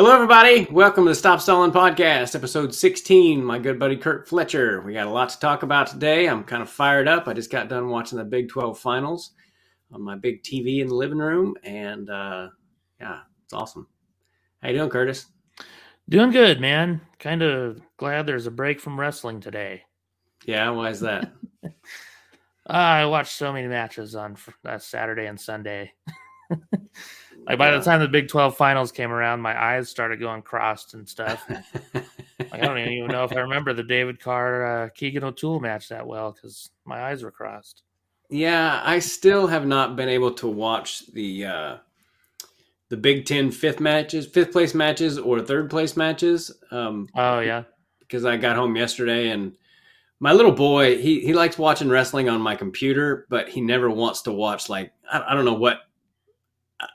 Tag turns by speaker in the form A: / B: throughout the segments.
A: Hello, everybody. Welcome to the Stop Stalling Podcast, episode 16. My good buddy Kurt Fletcher. We got a lot to talk about today. I'm kind of fired up. I just got done watching the Big 12 finals on my big TV in the living room, and uh, yeah, it's awesome. How you doing, Curtis?
B: Doing good, man. Kind of glad there's a break from wrestling today.
A: Yeah, why is that?
B: uh, I watched so many matches on uh, Saturday and Sunday. Like by the time the Big Twelve finals came around, my eyes started going crossed and stuff. like I don't even know if I remember the David Carr uh, Keegan O'Toole match that well because my eyes were crossed.
A: Yeah, I still have not been able to watch the uh, the Big Ten fifth matches, fifth place matches, or third place matches. Um,
B: oh yeah,
A: because I got home yesterday and my little boy he he likes watching wrestling on my computer, but he never wants to watch like I, I don't know what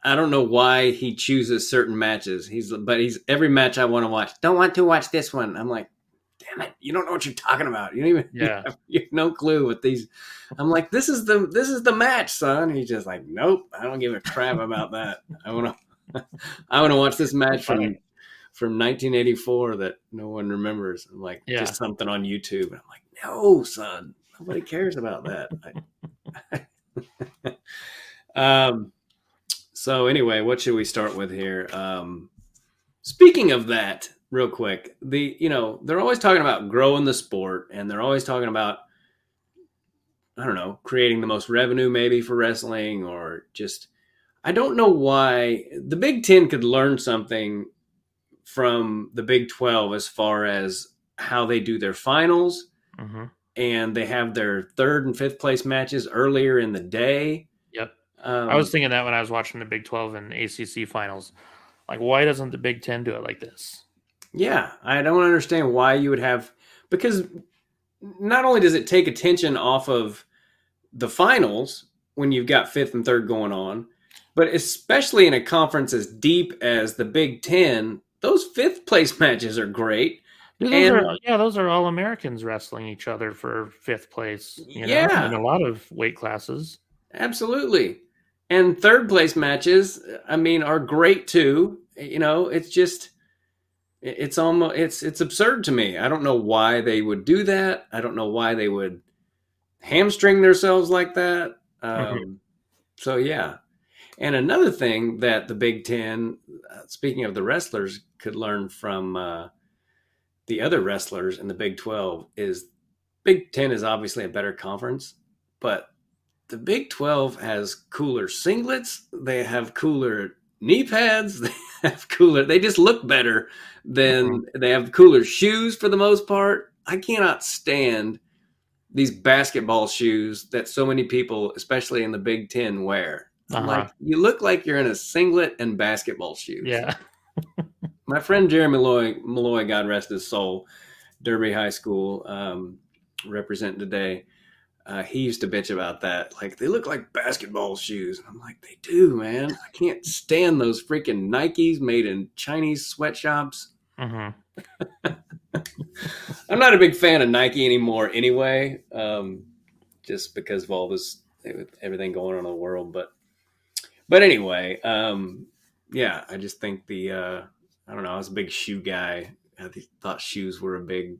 A: I don't know why he chooses certain matches. He's but he's every match I want to watch. Don't want to watch this one. I'm like, damn it, you don't know what you're talking about. You don't even
B: yeah.
A: You have, you have no clue what these. I'm like, this is the this is the match, son. He's just like, nope, I don't give a crap about that. I want to I want to watch this match from from 1984 that no one remembers. I'm like, yeah. just something on YouTube. And I'm like, no, son, nobody cares about that. um so anyway, what should we start with here? Um, speaking of that, real quick, the you know they're always talking about growing the sport, and they're always talking about I don't know creating the most revenue maybe for wrestling, or just I don't know why the Big Ten could learn something from the Big Twelve as far as how they do their finals, mm-hmm. and they have their third and fifth place matches earlier in the day
B: um, I was thinking that when I was watching the Big 12 and ACC finals. Like, why doesn't the Big 10 do it like this?
A: Yeah, I don't understand why you would have, because not only does it take attention off of the finals when you've got fifth and third going on, but especially in a conference as deep as the Big 10, those fifth place matches are great.
B: Those and, are, yeah, those are all Americans wrestling each other for fifth place. You know,
A: yeah,
B: in a lot of weight classes.
A: Absolutely. And third place matches, I mean, are great too. You know, it's just it's almost it's it's absurd to me. I don't know why they would do that. I don't know why they would hamstring themselves like that. Um, mm-hmm. So yeah. And another thing that the Big Ten, uh, speaking of the wrestlers, could learn from uh, the other wrestlers in the Big Twelve is Big Ten is obviously a better conference, but the Big 12 has cooler singlets. They have cooler knee pads. They have cooler, they just look better than mm-hmm. they have cooler shoes for the most part. I cannot stand these basketball shoes that so many people, especially in the Big Ten, wear. Uh-huh. Like you look like you're in a singlet and basketball shoes.
B: Yeah.
A: My friend Jerry Malloy, Malloy, God rest his soul, Derby High School, um, representing today uh, he used to bitch about that. Like they look like basketball shoes. I'm like, they do, man. I can't stand those freaking Nikes made in Chinese sweatshops. Mm-hmm. I'm not a big fan of Nike anymore, anyway. Um, just because of all this, everything going on in the world. But, but anyway, um, yeah, I just think the, uh, I don't know. I was a big shoe guy. I thought shoes were a big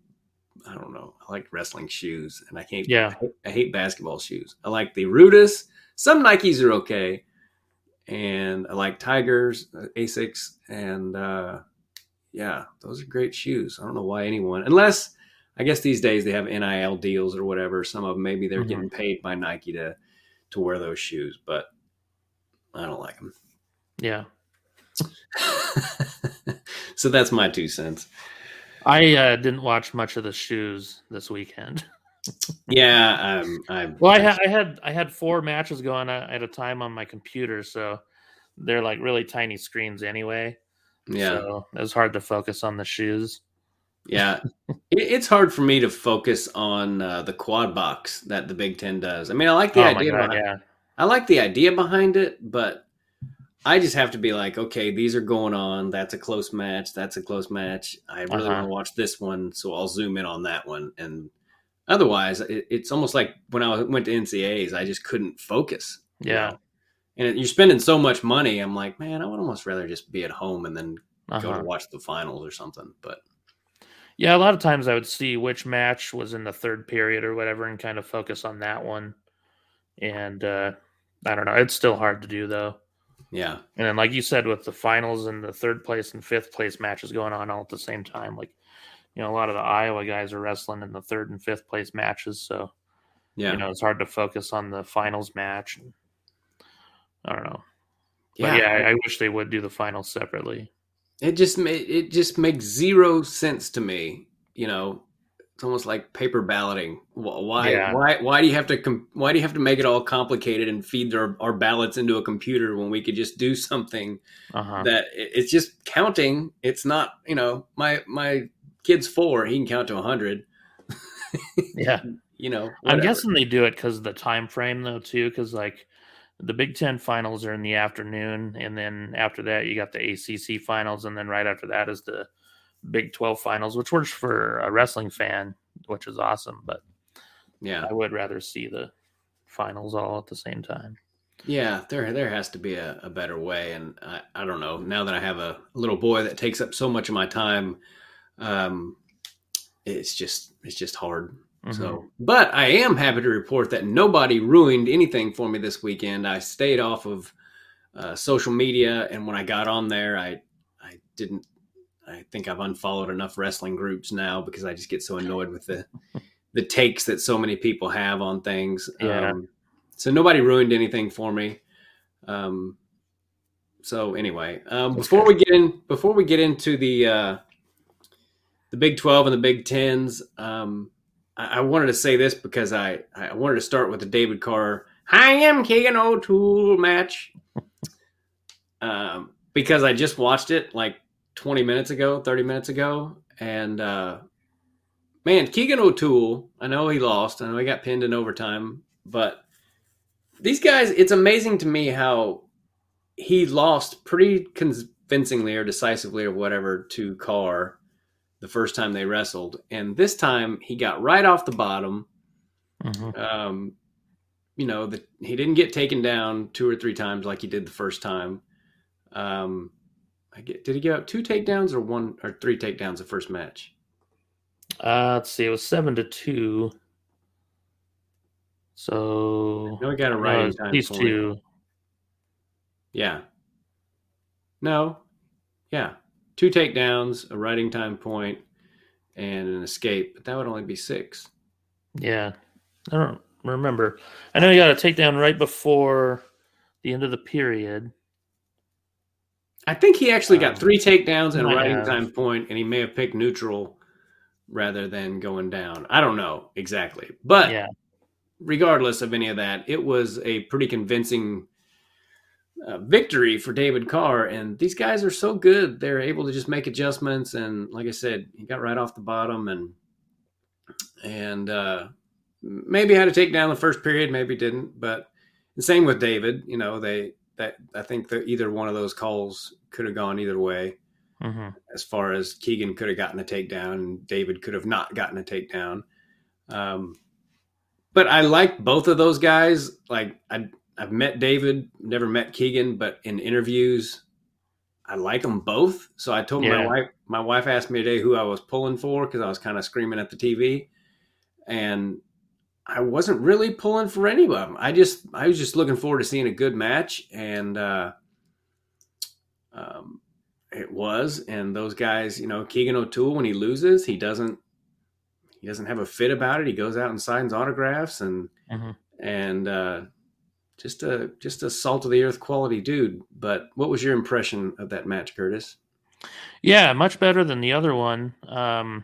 A: I don't know. I like wrestling shoes, and I can't.
B: Yeah,
A: I, I hate basketball shoes. I like the Rudis. Some Nikes are okay, and I like Tigers, uh, Asics, and uh, yeah, those are great shoes. I don't know why anyone, unless I guess these days they have NIL deals or whatever. Some of them maybe they're mm-hmm. getting paid by Nike to to wear those shoes, but I don't like them.
B: Yeah.
A: so that's my two cents.
B: I uh, didn't watch much of the shoes this weekend.
A: yeah, um, I
B: well, I had I had I had four matches going at a time on my computer, so they're like really tiny screens anyway.
A: Yeah,
B: so it was hard to focus on the shoes.
A: Yeah, it's hard for me to focus on uh, the quad box that the Big Ten does. I mean, I like the oh idea. God, yeah. I like the idea behind it, but I just have to be like, okay, these are going on. That's a close match. That's a close match. I really uh-huh. want to watch this one, so I'll zoom in on that one. And otherwise, it, it's almost like when I went to NCAAs, I just couldn't focus.
B: Yeah.
A: know? And it, you're spending so much money. I'm like, man, I would almost rather just be at home and then go
B: Uh-huh.
A: to watch the finals or something. But
B: Yeah, a lot of times I would see which match was in the third period or whatever and kind of focus on that one. And uh I don't know, it's still hard to do though.
A: Yeah,
B: And then like you said with the finals and the third place and fifth place matches going on all at the same time, like you know, a lot of the Iowa guys are wrestling in the third and fifth place matches, so
A: yeah,
B: you know, it's hard to focus on the finals match. I don't know.
A: yeah.
B: But yeah, I, I wish they would do the finals separately.
A: It just ma- it just makes zero sense to me. You know, it's almost like paper balloting. Why
B: Yeah.
A: why why do you have to com- why do you have to make it all complicated and feed our, our ballots into a computer when we could just do something
B: Uh-huh.
A: that it's just counting. It's not you know my my kid's four. He can count to a hundred.
B: Yeah.
A: You know,
B: I'm guessing they do it because of the time frame, though, too. Because like the Big Ten finals are in the afternoon, and then after that you got the ACC finals, and then right after that is the Big Twelve finals, which works for a wrestling fan, which is awesome. But
A: yeah
B: I would rather see the finals all at the same time.
A: Yeah, there there has to be a, a better way, and I, I don't know. Now that I have a little boy that takes up so much of my time, um, it's just it's just hard.
B: Mhm.
A: So, but I am happy to report that nobody ruined anything for me this weekend. I stayed off of uh, social media, and when I got on there, I I didn't. I think I've unfollowed enough wrestling groups now because I just get so annoyed with the the takes that so many people have on things.
B: Yeah.
A: Um, so nobody ruined anything for me. Um, so anyway, um, before
B: good.
A: we get in, before we get into the uh, the Big Twelve and the Big Tens, um, I, I wanted to say this because I I wanted to start with the David Carr I am Keegan O'Toole match. um, because I just watched it like 20 minutes ago, 30 minutes ago, and uh, man, Keegan O'Toole. I know he lost. I know he got pinned in overtime, but these guys, it's amazing to me how he lost pretty convincingly or decisively or whatever to Carr the first time they wrestled, and this time he got right off the bottom.
B: Mhm.
A: Um, you know, the, he didn't get taken down two or three times like he did the first time. Um, I get, did he give up two takedowns or one or three takedowns the first match?
B: Uh, let's see, it was seven to two. So
A: No, he got a
B: uh,
A: riding time
B: these
A: point.
B: two.
A: Yeah. No. Yeah. Two takedowns, a riding time point, and an escape. But that would only be six.
B: Yeah, I don't remember. I know he got a takedown right before the end of the period.
A: I think he actually got
B: Um,
A: three takedowns and a riding
B: have.
A: time point, and he may have picked neutral rather than going down. I don't know exactly. But
B: Yeah,
A: regardless of any of that, it was a pretty convincing uh, victory for David Carr. And these guys are so good; they're able to just make adjustments. And like I said, he got right off the bottom, and and uh, maybe had to take down the first period, maybe didn't. But the same with David. You know, they that I think that either one of those calls could have gone either way
B: hmm
A: as far as Keegan could have gotten a takedown and David could have not gotten a takedown. Um, but I like both of those guys. Like I, I've met David, never met Keegan, but in interviews, I like them both. So I told my wife. My wife asked me today who I was pulling for because I was kind of screaming at the TV, and I wasn't really pulling for any of them. I just I was just looking forward to seeing a good match, and uh, um, it was. And those guys, you know, Keegan O'Toole when he loses, he doesn't he doesn't have a fit about it. He goes out and signs autographs and
B: hmm
A: and uh, just a just a salt of the earth quality dude. But what was your impression of that match, Curtis?
B: Yeah, much better than the other one. Um,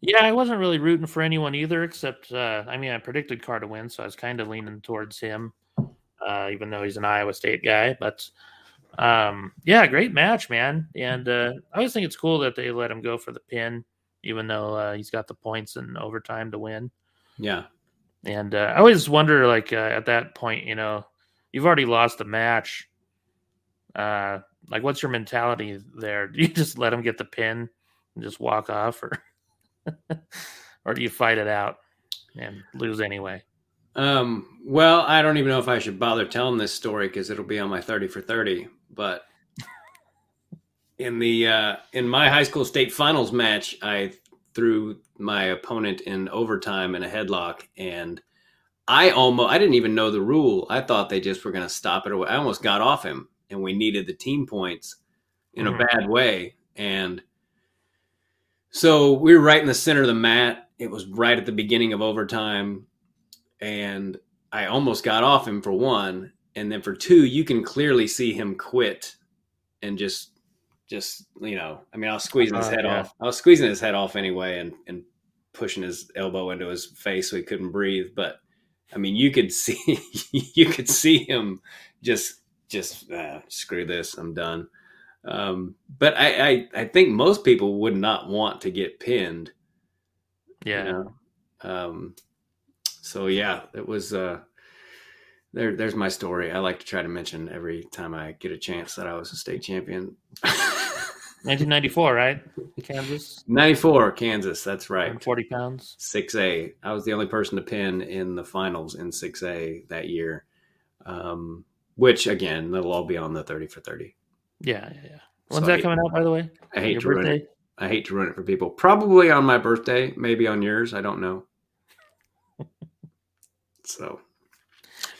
B: yeah, I wasn't really rooting for anyone either, except uh, I mean, I predicted Carr to win, so I was kind of leaning towards him, uh, even though he's an Iowa State guy. But um, yeah, great match, man. And uh, I always think it's cool that they let him go for the pin, even though uh, he's got the points in overtime to win.
A: Yeah,
B: And uh, I always wonder, like uh, at that point, you know, you've already lost the match. Uh, like, what's your mentality there? Do you just let him get the pin and just walk off, or or do you fight it out and lose anyway?
A: Um, well, I don't even know if I should bother telling this story because it'll be on my 30 for 30. But in the uh, in my high school state finals match, I threw my opponent in overtime in a headlock, and I almost I didn't even know the rule. I thought they just were going to stop it. I almost got off him, and we needed the team points in
B: Mhm.
A: a bad way, and so we were right in the center of the mat. It was right at the beginning of overtime, and I almost got off him for one, and then for two, you can clearly see him quit and just just you know, I mean, I was squeezing his
B: Uh,
A: head
B: yeah.
A: off. I was squeezing his head off anyway, and and pushing his elbow into his face so he couldn't breathe. But I mean, you could see you could see him just just uh, screw this. I'm done. Um, but I, I I think most people would not want to get pinned. you
B: Yeah.
A: know? Um, so yeah, it was. Uh, there, there's my story. I like to try to mention every time I get a chance that I was a state champion.
B: 1994, right? Kansas.
A: 94, Kansas. That's right.
B: 40 pounds.
A: 6A. I was the only person to pin in the finals in 6A that year. Um, which again, that'll all be on the 30 for 30.
B: Yeah, yeah, yeah. When's
A: So
B: that coming out, by the way?
A: I hate
B: Your
A: to ruin
B: birthday?
A: it. I hate to ruin it for people. Probably on my birthday, maybe on yours. I don't know. so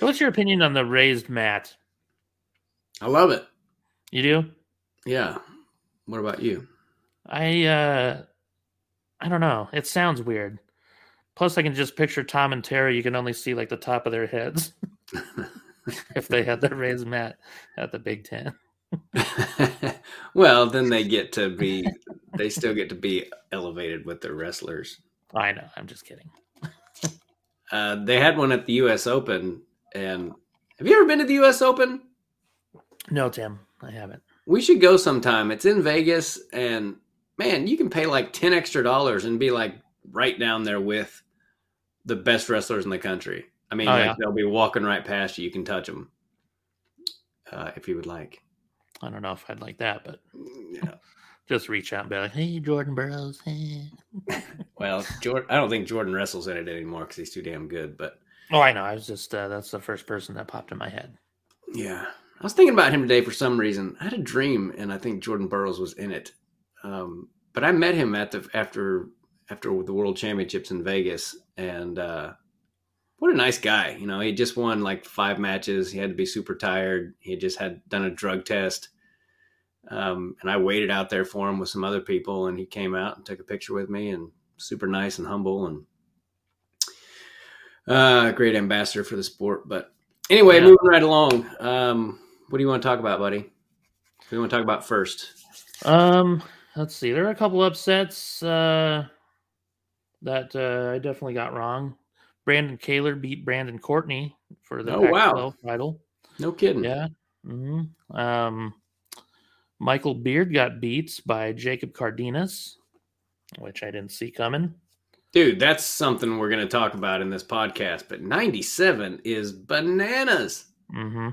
B: What's your opinion on the raised mat?
A: I love it.
B: You do?
A: Yeah. What about you?
B: I uh I don't know. It sounds weird. Plus I can just picture Tom and Terry, you can only see like the top of their heads if they had their raised mat at the Big Ten.
A: well, then they get to be, they still get to be elevated with their wrestlers.
B: I know, I'm just kidding.
A: Uh, they had one at the U.S. Open, and have you ever been to the U.S. Open?
B: No, Tim, I haven't.
A: We should go sometime. It's in Vegas, and man, you can pay like ten extra dollars and be like right down there with the best wrestlers in the country. I mean,
B: Oh,
A: like
B: yeah.
A: they'll be walking right past you. You can touch them uh, if you would like.
B: I don't know if I'd like that, but
A: Yeah.
B: just reach out and be like, "Hey, Jordan Burroughs." Hey.
A: Well, Jordan, I don't think Jordan wrestles in it anymore because he's too damn good. But
B: Oh, I know. I was just uh, that's the first person that popped in my head.
A: yeah, I was thinking about him today for some reason. I had a dream, and I think Jordan Burroughs was in it. Um, but I met him at the after after the World Championships in Vegas, and uh, what a nice guy. You know, he just won like five matches. He had to be super tired. He just had done a drug test. Um, and I waited out there for him with some other people, and he came out and took a picture with me, and super nice and humble, and uh, great ambassador for the sport. But anyway,
B: Yeah.
A: moving right along. Um, what do you want to talk about, buddy? What do you want to talk about first?
B: Um, let's see. There are a couple upsets uh, that uh, I definitely got wrong. Brandon Kaylor beat Brandon Courtney for the
A: Oh, wow.
B: Pac-12 title.
A: No kidding.
B: Yeah. hmm Um, Michael Beard got beat by Jacob Cardenas, which I didn't see coming.
A: Dude, that's something we're going to talk about in this podcast. But 97 is bananas.
B: hmm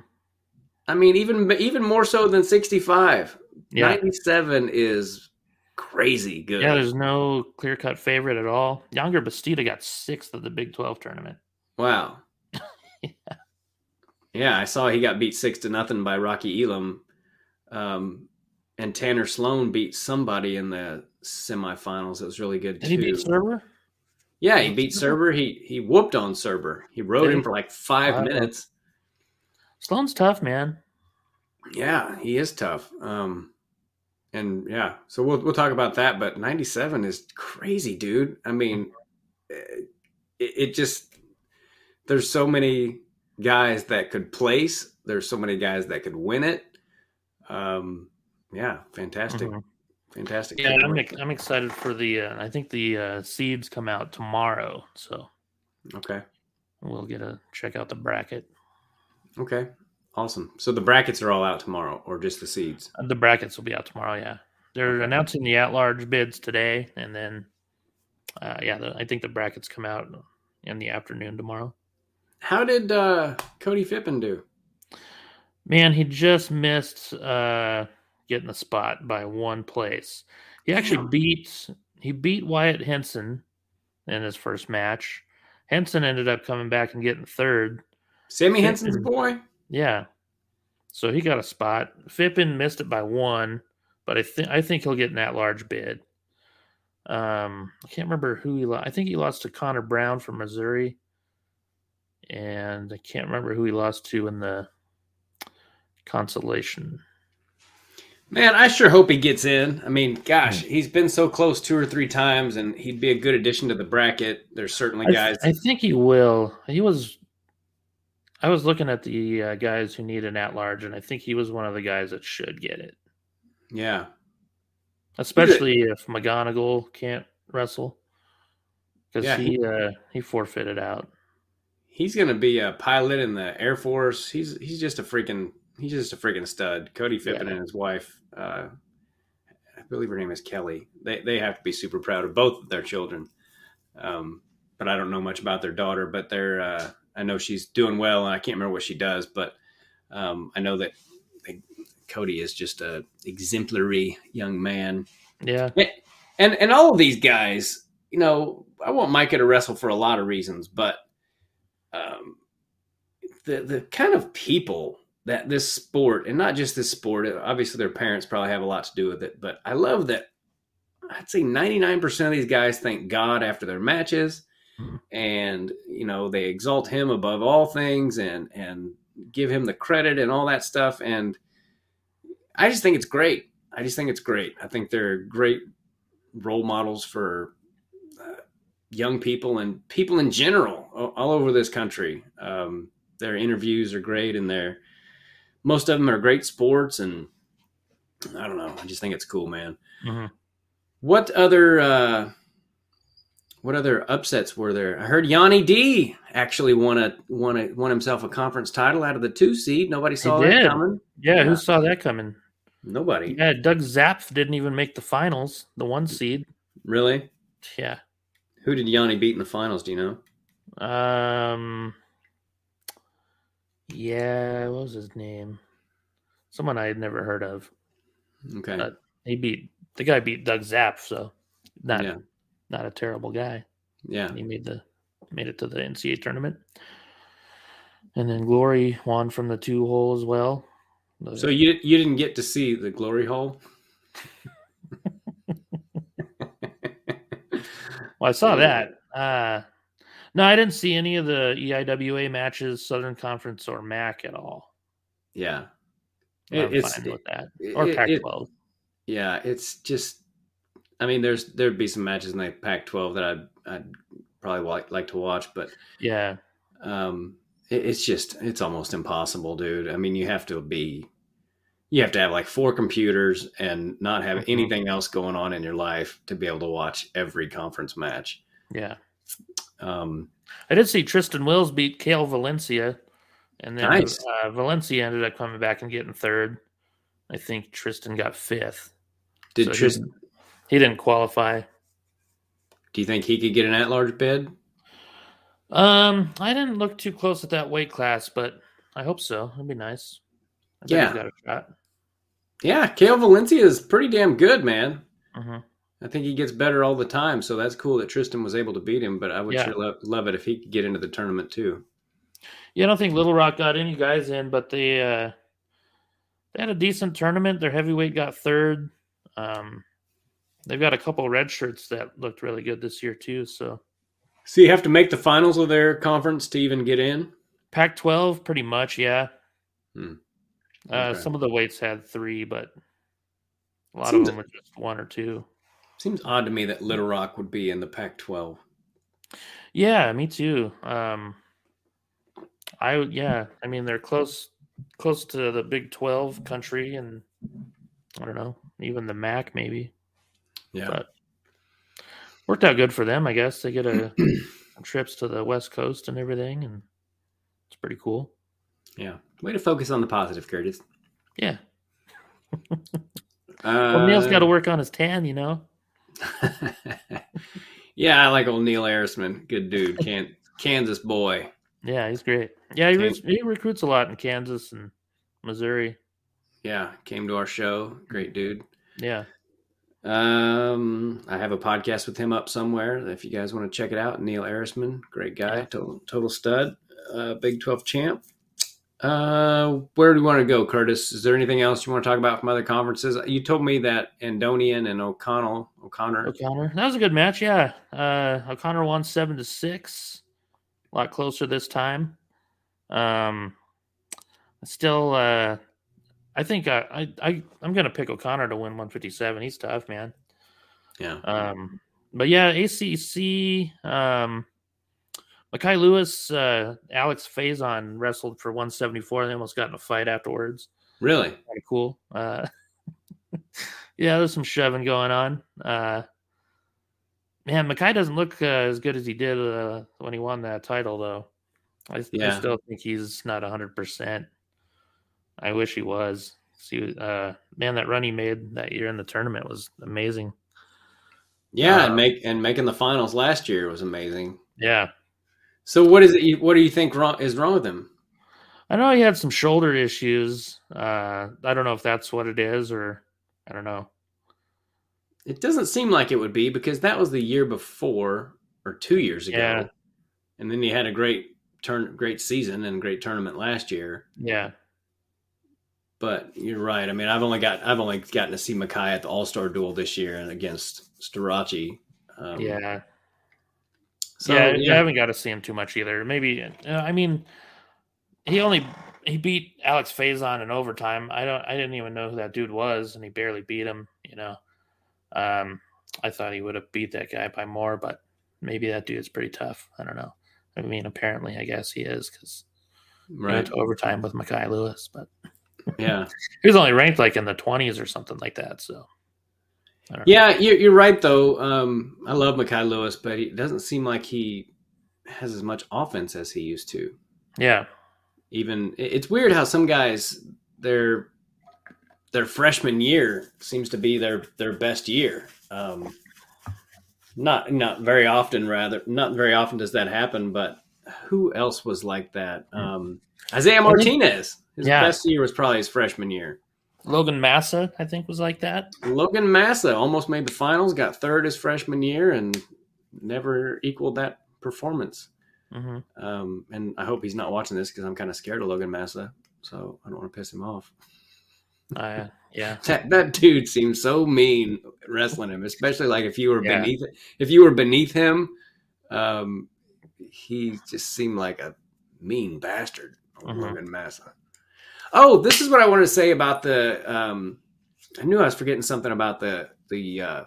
A: I mean, even even more so than 65.
B: Yeah.
A: 97 is crazy good.
B: Yeah, there's no clear cut favorite at all. Yonger Bastida got sixth of the Big 12 tournament.
A: Wow. yeah, I saw he got beat six to nothing by Rocky Elam. Um, and Tanner Sloan beat somebody in the semifinals. It was really good
B: Did
A: too.
B: he beat Surber?
A: yeah, he beat Surber. He he whooped on Surber. He rode him for like five
B: Wow.
A: minutes.
B: Sloan's tough, man.
A: Yeah, he is tough. Um, and yeah, so we'll we'll talk about that. But ninety seven is crazy, dude. I mean, it, it just there's so many guys that could place. There's so many guys that could win it. Um, yeah, fantastic,
B: Mhm.
A: fantastic.
B: Yeah, I'm, I'm excited for the. Uh, I think the uh, seeds come out tomorrow, so
A: okay,
B: we'll get a check out the bracket.
A: okay, awesome. So the brackets are all out tomorrow, or just the seeds?
B: Uh, The brackets will be out tomorrow. Yeah, they're announcing the at-large bids today, and then, uh, yeah, the, I think the brackets come out in the afternoon tomorrow.
A: How did uh, Cody Phippen do?
B: Man, he just missed uh, getting the spot by one place. He actually
A: Damn.
B: beat he beat Wyatt Henson in his first match. Henson ended up coming back and getting third.
A: Sammy Henson's boy.
B: Yeah. So he got a spot. Phippen missed it by one, but I think I think he'll get an at large bid. Um, I can't remember who he lost. I think he lost to Connor Brown from Missouri, and I can't remember who he lost to in the consolation.
A: Man, I sure hope he gets in. I mean, gosh, he's been so close two or three times, and he'd be a good addition to the bracket. There's certainly
B: I,
A: guys.
B: I think he will. He was. I was looking at the uh, guys who need an at large, and I think he was one of the guys that should get it,
A: yeah,
B: especially if McGonigal can't wrestle, because
A: Yeah,
B: he uh, he forfeited out.
A: he's gonna be a pilot in the Air Force. He's he's just a freaking he's just a freaking stud. Cody Phippen
B: Yeah.
A: and his wife, uh, I believe her name is Kelly. They they have to be super proud of both of their children. Um, but I don't know much about their daughter. But they're uh, I know she's doing well, and I can't remember what she does. But um, I know that Cody is just a exemplary young man.
B: Yeah,
A: and and all of these guys, you know, I want Micah to wrestle for a lot of reasons, but um, the the kind of people that this sport, and not just this sport, obviously their parents probably have a lot to do with it, but I love that. I'd say ninety nine percent of these guys thank God after their matches. And you know they exalt Him above all things, and and give Him the credit and all that stuff, and I just think it's great. I just think it's great. I think they're great role models for uh, young people and people in general all, over this country. Um, their interviews are great, and they're most of them are great sports. And I don't know. I just think it's cool, man.
B: Mhm.
A: What other uh, what other upsets were there? I heard Yianni D actually won a won a won himself a conference title out of the two seed. Nobody saw that
B: did.
A: coming.
B: yeah.
A: Yeah.
B: Who saw that coming?
A: Nobody
B: Yeah, Doug Zapf didn't even make the finals, the one seed.
A: really.
B: Yeah.
A: Who did Yianni beat in the finals? Do you know?
B: Um. Yeah, what was his name? Someone I had never heard of.
A: Okay.
B: Uh, He beat the guy beat Doug Zapf, so not
A: yeah.
B: Not a terrible guy.
A: Yeah.
B: He made the made it to the NCAA tournament, and then Glory won from the two hole as well. The-
A: So you you didn't get to see the glory hole?
B: well, I saw that. Uh, no, I didn't see any of the EIWA matches, Southern Conference or MAC at all.
A: Yeah.
B: I'm
A: it's
B: fine with that, or
A: it-
B: Pac-12.
A: yeah, it's just I mean there's there'd be some matches in the Pac-12 that I'd I'd probably like, like to watch, but
B: yeah,
A: um it, it's just it's almost impossible, dude. I mean, you have to be you have to have like four computers and not have
B: Mhm.
A: anything else going on in your life to be able to watch every conference match.
B: yeah.
A: Um
B: I did see Tristan Wills beat Kale Valencia, and then
A: Nice.
B: uh, Valencia ended up coming back and getting third. I think Tristan got fifth.
A: did
B: So
A: Tristan
B: He didn't qualify.
A: do you think he could get an at-large bid?
B: Um, I didn't look too close at that weight class, but I hope so. It'd be nice. I
A: Yeah.
B: he's got a shot.
A: Yeah, Kale Valencia is pretty damn good, man.
B: hmm
A: I think he gets better all the time, so that's cool that Tristan was able to beat him. But I would
B: Yeah.
A: sure love, love it if he could get into the tournament too.
B: Yeah, I don't think Little Rock got any guys in, but they uh, they had a decent tournament. Their heavyweight got third. Um, they've got a couple red shirts that looked really good this year too. So
A: So you have to make the finals of their conference to even get in.
B: Pac-12, pretty much, yeah.
A: Hmm.
B: Uh,
A: Okay.
B: Some of the weights had three, but a lot
A: Seems-
B: of them were just one or two.
A: Seems odd to me that Little Rock would be in the Pac-12.
B: Yeah, me too. Um, I yeah, I mean they're close close to the Big Twelve country, and I don't know, even the MAC maybe.
A: Yeah,
B: But worked out good for them, I guess. They get a trips to the West Coast and everything, and it's pretty cool.
A: yeah. Way to focus on the positive, Curtis.
B: Yeah,
A: Uh,
B: well, Neil's got to work on his tan, you know.
A: yeah, I like old Neil Erisman. Good dude. Can- Kansas boy.
B: Yeah, he's great. Yeah, he, re- he recruits a lot in Kansas and Missouri.
A: Yeah, came to our show. Great dude.
B: Yeah,
A: Um, I have a podcast with him up somewhere. If you guys want to check it out, Neil Erisman, great guy,
B: Yeah.
A: total total stud, uh, Big Twelve champ. Uh, where do you want to go, Curtis? Is there anything else you want to talk about from other conferences? You told me that Andonian and O'Connell, O'Connor.
B: O'Connor. That was a good match. Yeah. Uh, O'Connor won seven to six. A lot closer this time. Um, still, uh, I think I, I, I I'm gonna pick O'Connor to win 157. He's tough, man.
A: Yeah.
B: Um, but yeah, ACC. Um, Mekhi Lewis, uh, Alex Faison wrestled for 174. They almost got in a fight afterwards.
A: Really?
B: Kind of cool. Uh, yeah, there's some shoving going on. Uh, man, Mekhi doesn't look uh, as good as he did uh, when he won that title, though. I,
A: Yeah.
B: I still think he's not 100%. I wish he was. See, uh, man, that run he made that year in the tournament was amazing.
A: Yeah,
B: Uh,
A: and make and making the finals last year was amazing.
B: Yeah.
A: So what is it? you- What do you think wrong is wrong with him?
B: I know he had some shoulder issues. Uh, I don't know if that's what it is or I don't know.
A: It doesn't seem like it would be because that was the year before or two years ago,
B: Yeah.
A: and then he had a great turn, great season and great tournament last year.
B: Yeah.
A: But you're right. I mean, I've only got I've only gotten to see Mekhi at the All Star Duel this year and against Starocci. Um,
B: yeah.
A: So
B: yeah,
A: yeah,
B: I haven't got to see him too much either. Maybe uh, I mean he only he beat Alex Faison in overtime. I don't I didn't even know who that dude was and he barely beat him, you know. Um I thought he would have beat that guy by more, but maybe that dude's pretty tough. I don't know. I mean, apparently I guess he is cuz
A: right.
B: went to overtime with Mekhi Lewis, but
A: Yeah,
B: he was only ranked like in the 20s or something like that, so I don't know.
A: yeah. You're, you're right though. Um, I love Mekhi Lewis, but he doesn't seem like he has as much offense as he used to.
B: Yeah.
A: even it's weird how some guys their their freshman year seems to be their their best year um not not very often rather not very often does that happen but who else was like that um isaiah
B: Hmm. I think-
A: martinez his
B: Yeah.
A: best year was probably his freshman year
B: Logan Massa, I think, was like that.
A: logan massa almost made the finals got third his freshman year and never equaled that performance
B: hmm
A: Um, and I hope he's not watching this because I'm kind of scared of Logan Massa, so I don't want to piss him off.
B: Uh, yeah.
A: That that dude seems so mean wrestling him, especially like if you were
B: Yeah.
A: beneath if you were beneath him, um, he just seemed like a mean bastard. Logan Massa. Oh, this is what I wanted to say about the. Um, I knew I was forgetting something about the the uh,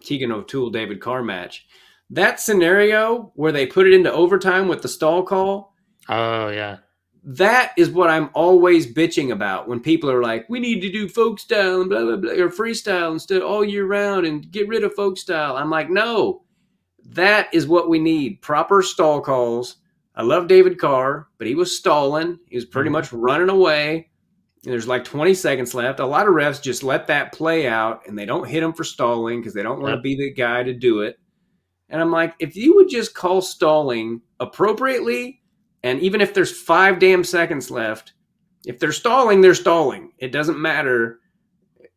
A: Keegan O'Toole David Carr match. That scenario where they put it into overtime with the stall call
B: Oh yeah.
A: that is what I'm always bitching about when people are like, we need to do folk style and blah blah blah or freestyle instead all year round and get rid of folk style. I'm like, no, that is what we need. Proper stall calls. I love David Carr, but he was stalling. He was pretty
B: Mhm.
A: much running away. And there's like 20 seconds left. A lot of refs just let that play out and they don't hit him for stalling because they don't want to be the guy to do it. And I'm like, if you would just call stalling appropriately, and even if there's five damn seconds left, if they're stalling, they're stalling. It doesn't matter.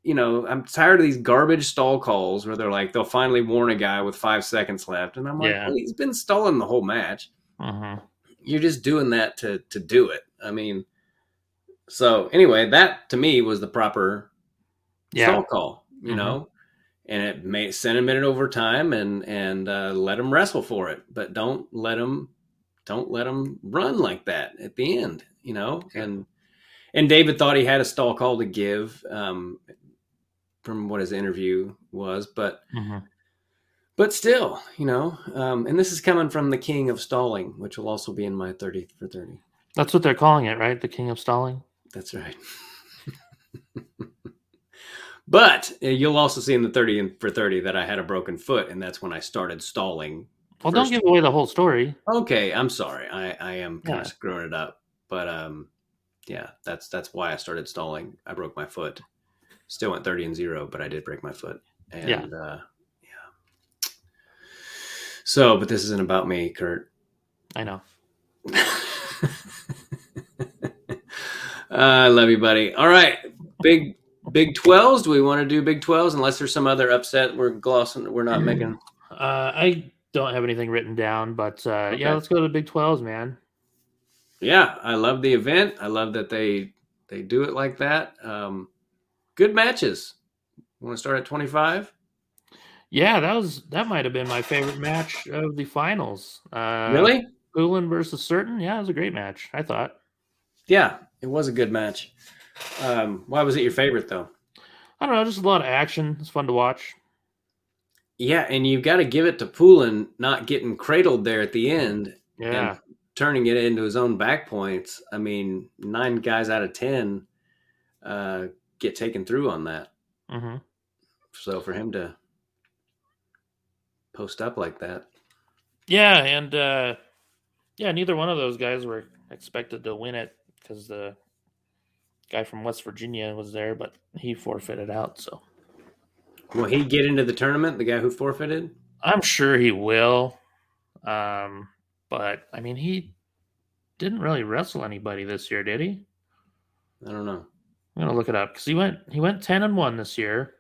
A: You know, I'm tired of these garbage stall calls where they're like, they'll finally warn a guy with five seconds left. And I'm like,
B: Yeah.
A: well, he's been stalling the whole match.
B: hmm
A: You're just doing that to to do it. I mean, so anyway, that to me was the proper
B: Yeah.
A: stall call, you
B: Mhm.
A: know, and it may send him in it overtime and and uh, let him wrestle for it, but don't let him don't let him run like that at the end, you know. And and David thought he had a stall call to give um, from what his interview was, but
B: hmm
A: but still, you know, um, and this is coming from the king of stalling, which will also be in my thirty for thirty.
B: That's what they're calling it, right? The king of stalling.
A: That's right. but uh, you'll also see in the 30 and for 30 that I had a broken foot, and that's when I started stalling.
B: Well, don't give away the whole story.
A: Okay, I'm sorry. I, I am kind
B: Yeah.
A: of screwing it up. But um yeah, that's that's why I started stalling. I broke my foot. Still went 30 and 0, but I did break my foot. And
B: Yeah.
A: uh yeah. So, but this isn't about me, Kurt.
B: I know.
A: I love you, buddy. All right, big Big Twelves. Do we want to do Big Twelves? Unless there's some other upset, we're glossing. We're not making.
B: Uh, I don't have anything written down, but uh,
A: Okay.
B: yeah, let's go to the Big 12s, man.
A: yeah, I love the event. I love that they they do it like that. Um, good matches. Want to start at twenty five?
B: Yeah, that was that might have been my favorite match of the finals. Uh,
A: really?
B: Poulin versus Surtin. Yeah, it was a great match. I thought.
A: Yeah, it was a good match. Um, why was it your favorite though?
B: I don't know, just a lot of action. It's fun to watch.
A: Yeah, and you've got to give it to Poulin not getting cradled there at the end.
B: Yeah.
A: turning it into his own back points. I mean, nine guys out of ten uh, get taken through on that.
B: Mm-hmm.
A: So for him to post up like that,
B: Yeah, and uh, yeah, neither one of those guys were expected to win it because the guy from West Virginia was there, but he forfeited out. So
A: will he get into the tournament? The guy who forfeited?
B: I'm sure he will. Um, but I mean, he didn't really wrestle anybody this year, did he?
A: I don't know.
B: I'm gonna look it up because he went he went ten and one this year.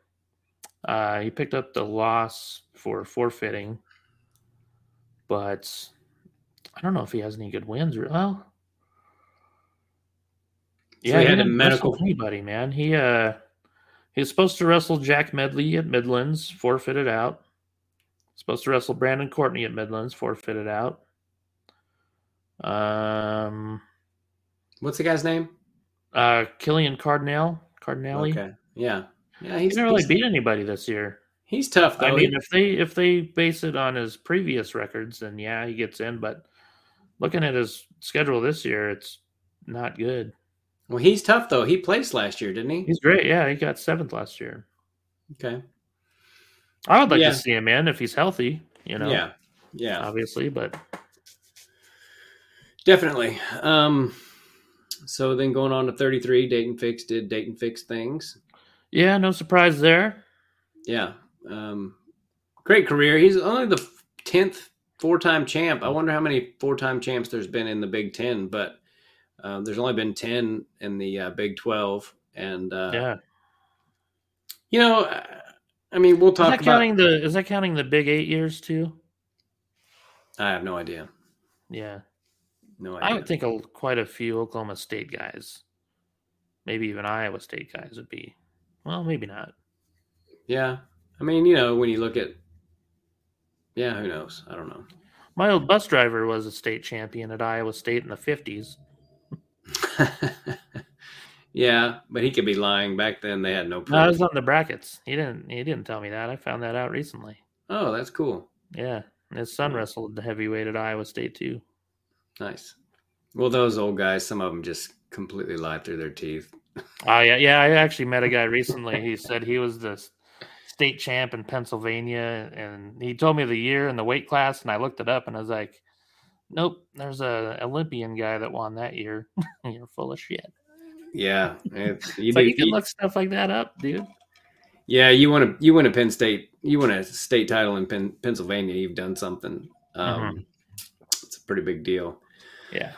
B: Uh, he picked up the loss for forfeiting, but I don't know if he has any good wins. or- Well,
A: So he had a
B: didn't
A: medical-
B: anybody, man. He uh he was supposed to wrestle Jack Medley at Midlands, forfeited out. Supposed to wrestle Brandon Courtney at Midlands, forfeited out. Um,
A: What's the guy's name?
B: Uh, Killian Cardinal, Cardinelli.
A: Okay, yeah, yeah.
B: He
A: He's
B: didn't really
A: he's,
B: beat anybody this year.
A: he's tough though.
B: I mean, if they if they base it on his previous records, then yeah, he gets in. But looking at his schedule this year, it's not good.
A: well, he's tough though. He placed last year, didn't he?
B: He's great. Yeah, he got seventh last year.
A: Okay.
B: I would like
A: Yeah.
B: to see him in if he's healthy. You know,
A: Yeah, yeah.
B: obviously, but
A: Definitely. Um, so then going on to 33, Dayton Fix did Dayton Fix things.
B: yeah, no surprise there.
A: Yeah. Um, great career. He's only the 10th four time champ. I wonder how many four time champs there's been in the Big Ten, but um, there's only been 10 in the uh, Big 12. And, uh,
B: Yeah,
A: you know, I mean, we'll
B: is
A: talk
B: that
A: about.
B: counting the is that counting the big eight years too?
A: I have no idea.
B: Yeah,
A: No
B: I would think a, quite a few Oklahoma State guys, maybe even Iowa State guys would be. Well, maybe not.
A: yeah. I mean, you know, when you look at, yeah, who knows? I don't know.
B: My old bus driver was a state champion at Iowa State in the fifties.
A: yeah, but he could be lying. Back then, they had no proof.
B: No, I was on the brackets. He didn't. He didn't tell me that. I found that out recently.
A: oh, that's cool.
B: Yeah, his son wrestled the heavyweight at Iowa State too.
A: Nice. Well, those old guys, some of them just completely lie through their teeth.
B: Oh yeah, yeah. I actually met a guy recently. He said he was the state champ in Pennsylvania, and he told me the year and the weight class, and I looked it up, and I was like, "Nope, there's a Olympian guy that won that year." You're full of shit.
A: Yeah, you do-
B: you can look stuff like that up, dude.
A: yeah, you want to you win a Penn State, you win a state title in Penn, Pennsylvania. You've done something. Um,
B: Mm-hmm.
A: It's a pretty big deal.
B: Yeah,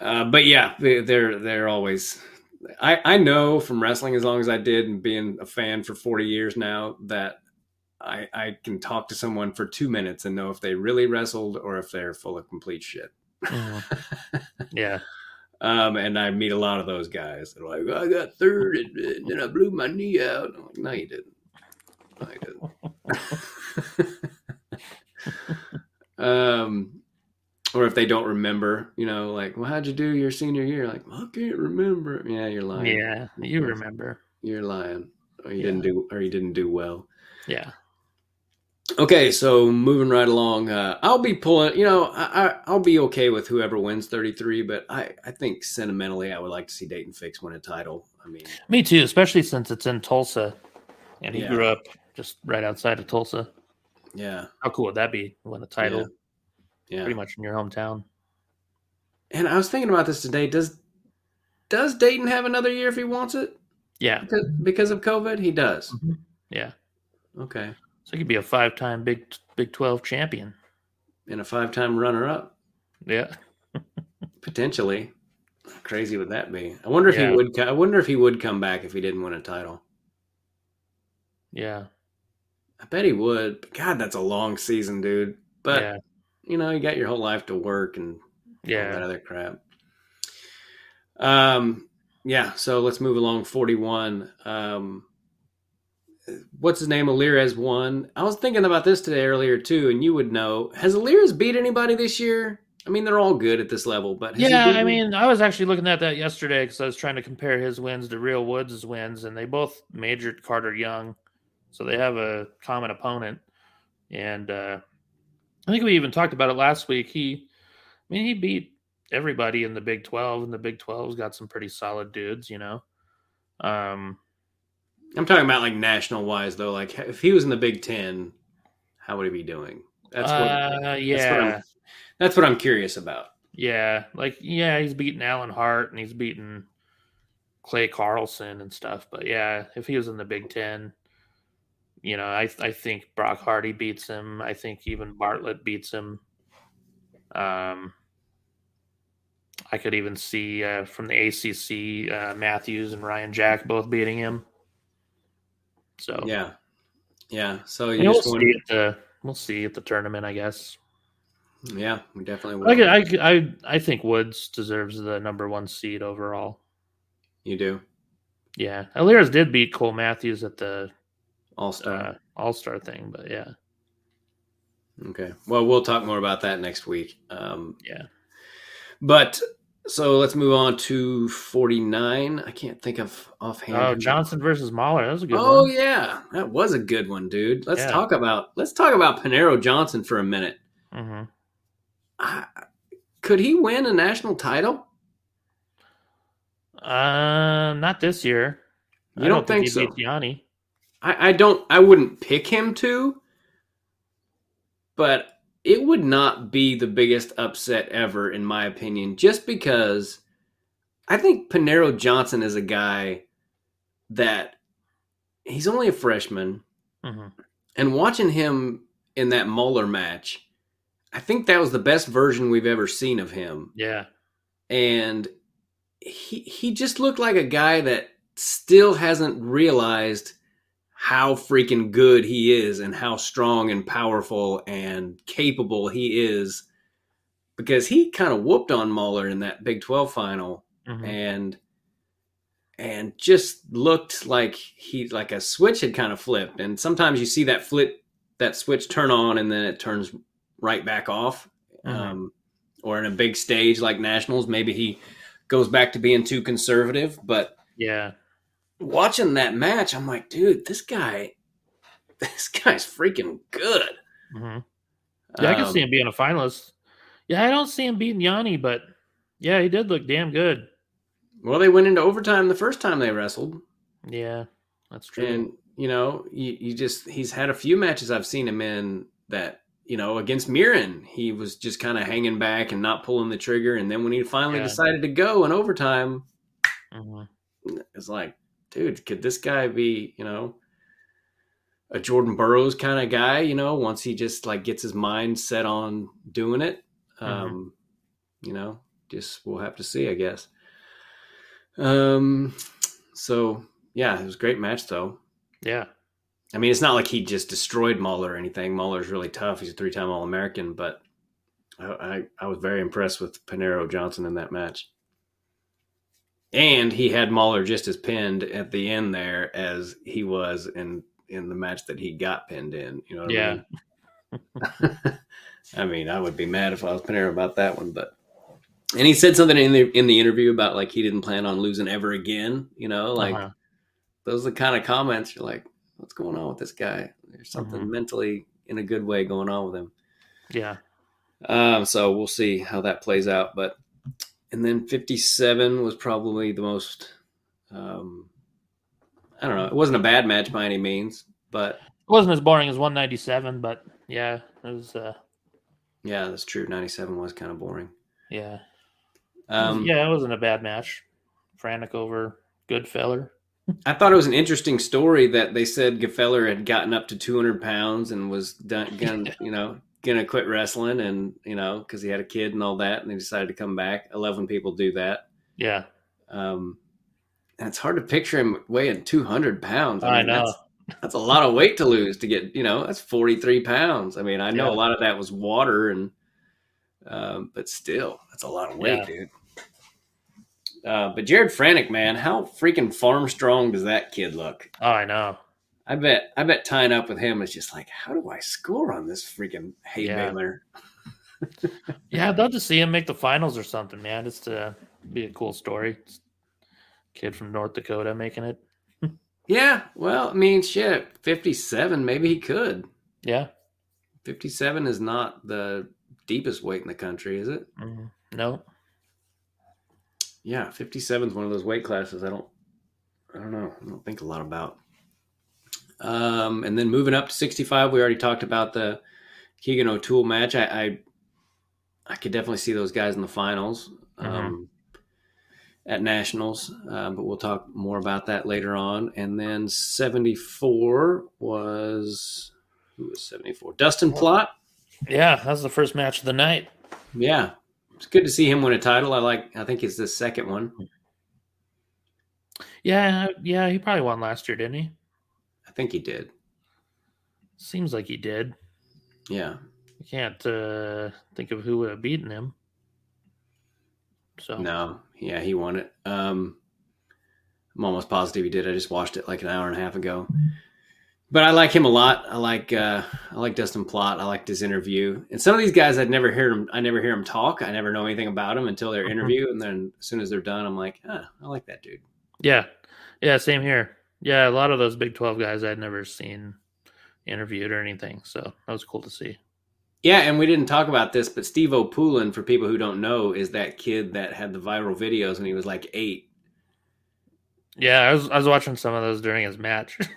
A: Uh, but yeah, they, they're they're always. I I know from wrestling as long as I did and being a fan for forty years now that I I can talk to someone for two minutes and know if they really wrestled or if they're full of complete shit.
B: Mhm. yeah.
A: Um, and I meet a lot of those guys. They're like, I got third, and, and then I blew my knee out. I'm like, no, you didn't. No, you didn't. um, or if they don't remember, you know, like, well, how'd you do your senior year? Like, I can't remember. Yeah, you're lying.
B: Yeah, you remember.
A: You're lying. Or you
B: Yeah.
A: didn't do, or you didn't do well.
B: Yeah.
A: Okay, so moving right along, uh, I'll be pulling. You know, I, I I'll be okay with whoever wins 33, but I I think sentimentally, I would like to see Dayton Fix win a title. I mean,
B: Me too, especially since it's in Tulsa, and he
A: Yeah.
B: grew up just right outside of Tulsa.
A: yeah,
B: How cool would that be? Win a title
A: yeah.
B: Pretty much in your hometown.
A: And I was thinking about this today. Does does Dayton have another year if he wants it
B: Yeah,
A: because, because of COVID? He does. Mm-hmm.
B: yeah.
A: Okay,
B: So he could be a five-time Big Big Twelve champion.
A: and a five-time runner-up
B: Yeah,
A: potentially. How crazy would that be? I wonder if
B: Yeah.
A: he would. I wonder if he would come back if he didn't win a title.
B: yeah,
A: I bet he would. God, that's a long season, dude. But
B: yeah,
A: you know, you got your whole life to work and all that other crap. Um, yeah. So let's move along. Forty-one. Um, what's his name? Alirez won. I was thinking about this today earlier too, and you would know. Has Alirez beat anybody this year? I mean, they're all good at this level, but has
B: Yeah, I mean, I was actually looking at that yesterday because I was trying to compare his wins to Real Woods' wins, and they both majored Carter Young, so they have a common opponent. And uh, I think we even talked about it last week. He, I mean, he beat everybody in the Big Twelve, and the Big 12's got some pretty solid dudes, you know. Um,
A: I'm talking about like national wise though. Like if he was in the Big Ten, how would he be doing? That's what.
B: uh,
A: That's
B: yeah,
A: what, I'm, that's what I'm curious about.
B: Yeah, like yeah, he's beaten Allan Hart and he's beaten Clay Carlson and stuff. But yeah, if he was in the Big Ten, you know, I I think Brock Hardy beats him. I think even Bartlett beats him. Um, I could even see uh, from the ACC uh, Matthews and Ryan Jack both beating him. So
A: Yeah, yeah. So you
B: we'll see at the we'll see at the tournament, I guess.
A: yeah, we definitely will.
B: I, I, I I think Woods deserves the number one seed overall.
A: you do
B: Yeah, Aliras did beat Cole Matthews at the
A: all star.
B: uh, All Star thing, but yeah,
A: Okay. Well, we'll talk more about that next week. Um,
B: yeah.
A: but so let's move on to 49. I can't think of offhand.
B: Oh, Johnson versus Mauller. That was a good
A: Oh
B: one.
A: yeah, that was a good one, dude. Let's
B: Yeah.
A: talk about let's talk about Paniro Johnson for a minute.
B: Mm-hmm.
A: I, could he win a national title?
B: Uh, not this year.
A: You don't think
B: he
A: so?
B: Yianni.
A: I, I don't. I wouldn't pick him to, but it would not be the biggest upset ever, in my opinion, just because I think Paniro Johnson is a guy that he's only a freshman,
B: hmm
A: and watching him in that Mauller match, I think that was the best version we've ever seen of him,
B: Yeah,
A: and he he just looked like a guy that still hasn't realized how freaking good he is and how strong and powerful and capable he is because he kind of whooped on Mauller in that Big 12 final
B: Mhm.
A: and and just looked like he like a switch had kind of flipped and sometimes you see that flip that switch turn on and then it turns right back off
B: Mhm.
A: um, or in a big stage like nationals maybe he goes back to being too conservative but
B: yeah,
A: watching that match i'm like dude this guy this guy's freaking good
B: hmm yeah. I can
A: Um,
B: see him being a finalist. Yeah, I don't see him beating Yianni, but yeah, he did look damn good.
A: well they went into overtime the first time they wrestled
B: Yeah, that's true.
A: and you know you, you just he's had a few matches i've seen him in that you know against Murin, he was just kind of hanging back and not pulling the trigger and then when he finally
B: Yeah.
A: decided to go in overtime
B: Mhm.
A: it's like dude could this guy be you know a jordan burroughs kind of guy you know once he just like gets his mind set on doing it um you know just we'll have to see i guess um so yeah it was a great match though
B: Yeah,
A: I mean, it's not like he just destroyed Mauller or anything. Mauller's really tough. He's a three-time All-American, but I, I, I was very impressed with Paniro Johnson in that match. And he had Mauller just as pinned at the end there as he was in in the match that he got pinned in. You know what
B: Yeah.
A: I mean? I mean, I would be mad if I was Paniro about that one, but and he said something in the in the interview about like he didn't plan on losing ever again. You know, like
B: Uh-huh.
A: those are the kind of comments you're like, what's going on with this guy? There's something
B: Mhm.
A: mentally in a good way going on with him.
B: yeah,
A: Um, so we'll see how that plays out. But and then 57 was probably the most. Um, I don't know. It wasn't a bad match by any means, but
B: it wasn't as boring as 197, but yeah, it was. Uh,
A: yeah, that's true. 97 was kind of boring.
B: yeah,
A: Um,
B: yeah, it wasn't a bad match. Franek over Gfeller.
A: I thought it was an interesting story that they said Gfeller had gotten up to 200 pounds and was done, gonna, you know, gonna quit wrestling, and you know, because he had a kid and all that, and he decided to come back. 11 people do that,
B: Yeah,
A: um, and it's hard to picture him weighing 200 pounds.
B: I
A: mean,
B: know.
A: That's, that's a lot of weight to lose to get, you know, that's 43 pounds. I mean, I know
B: Yeah.
A: a lot of that was water, and um, but still, that's a lot of weight,
B: Yeah.
A: dude. Uh, but Jared Franek, man, how freaking farm strong does that kid look?
B: Oh, I know.
A: I bet I bet tying up with him is just like, how do I score on this freaking hay
B: Yeah.
A: baler?
B: Yeah, I'd love to see him make the finals or something, man. Just to be a cool story. Kid from North Dakota making it.
A: Yeah, well, I mean, shit, fifty-seven, maybe he could.
B: Yeah.
A: Fifty-seven is not the deepest weight in the country, is it?
B: Mhm. No.
A: Yeah, 57 is one of those weight classes I don't I don't know. I don't think a lot about. Um, and then moving up to 65, we already talked about the Keegan O'Toole match. I I, I could definitely see those guys in the finals um, at nationals, uh, but we'll talk more about that later on. And then 74 was who was 74? Dustin Plott.
B: Yeah, that was the first match of the night.
A: Yeah, it's good to see him win a title. I like. I think it's the second one.
B: Yeah, yeah, he probably won last year, didn't he?
A: Think he did.
B: Seems like he did.
A: Yeah.
B: I can't uh, think of who would have beaten him. So
A: No, yeah, he won it. Um, I'm almost positive he did. I just watched it like an hour and a half ago. But I like him a lot. I like uh, I like Dustin Plott. I liked his interview. And some of these guys, I'd never hear him. I never hear him talk. I never know anything about them until their
B: Mhm.
A: interview. And then as soon as they're done, I'm like, ah, I like that dude.
B: yeah, yeah, same here. Yeah, a lot of those Big Twelve guys I'd never seen interviewed or anything, so that was cool to see.
A: Yeah, and we didn't talk about this, but Stevo Poulin, for people who don't know, is that kid that had the viral videos when he was like eight.
B: Yeah, I was I was watching some of those during his match.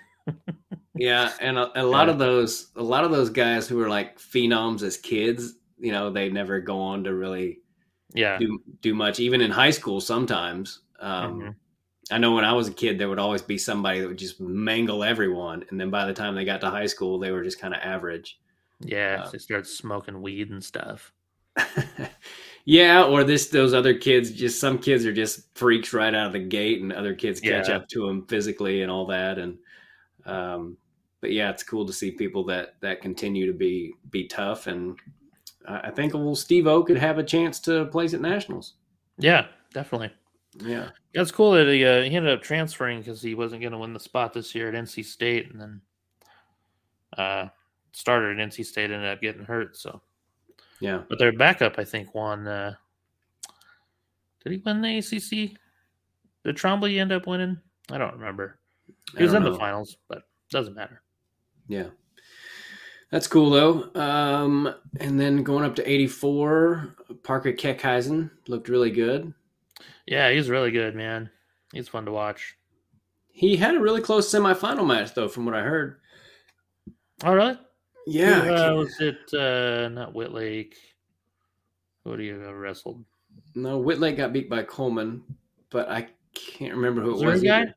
A: Yeah, and a, a lot
B: Yeah.
A: of those, a lot of those guys who were like phenoms as kids, you know, they never go on to really
B: yeah,
A: do do much, even in high school. Sometimes, um,
B: Mhm.
A: I know when I was a kid, there would always be somebody that would just mangle everyone, and then by the time they got to high school, they were just kind of average.
B: yeah.
A: Uh,
B: they started smoking weed and stuff.
A: yeah, or this those other kids, just some kids are just freaks right out of the gate, and other kids catch
B: Yeah.
A: up to them physically and all that. And um, but yeah, it's cool to see people that that continue to be be tough, and I I think old Stevo could have a chance to place at nationals.
B: Yeah, definitely.
A: Yeah,
B: that's cool that he, uh, he ended up transferring because he wasn't going to win the spot this year at NC State, and then uh, started at NC State ended up getting hurt. So,
A: yeah.
B: but their backup, I think, won. Uh, did he win the ACC? Did Trombley end up winning? I don't remember. He was in the finals, but doesn't matter.
A: Yeah. That's cool though. Um, and then going up to 84, Parker Keckeisen looked really good.
B: Yeah, he's really good, man. He's fun to watch.
A: He had a really close semifinal match though, from what I heard.
B: Oh, really?
A: Yeah.
B: Who, uh, was it uh, not Wittlake? Who do you have wrestled?
A: no, Wittlake got beat by Coleman, but I can't remember who it
B: a
A: was.
B: guy?
A: either.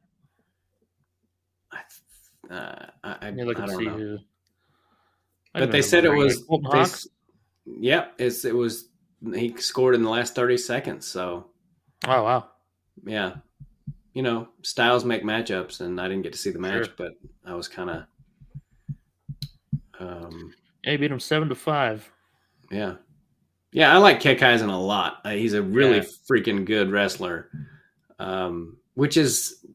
A: I, Uh, I, I, don't
B: see
A: know.
B: who. I
A: But they said it was. They Yep, it's it was. He scored in the last 30 seconds, so
B: Oh wow.
A: yeah you know styles make matchups and i didn't get to see the match
B: Sure.
A: but i was kind of um
B: Yeah, he beat him seven to five.
A: yeah yeah i like Keckeisen a lot uh, he's a really
B: Yeah.
A: freaking good wrestler um which is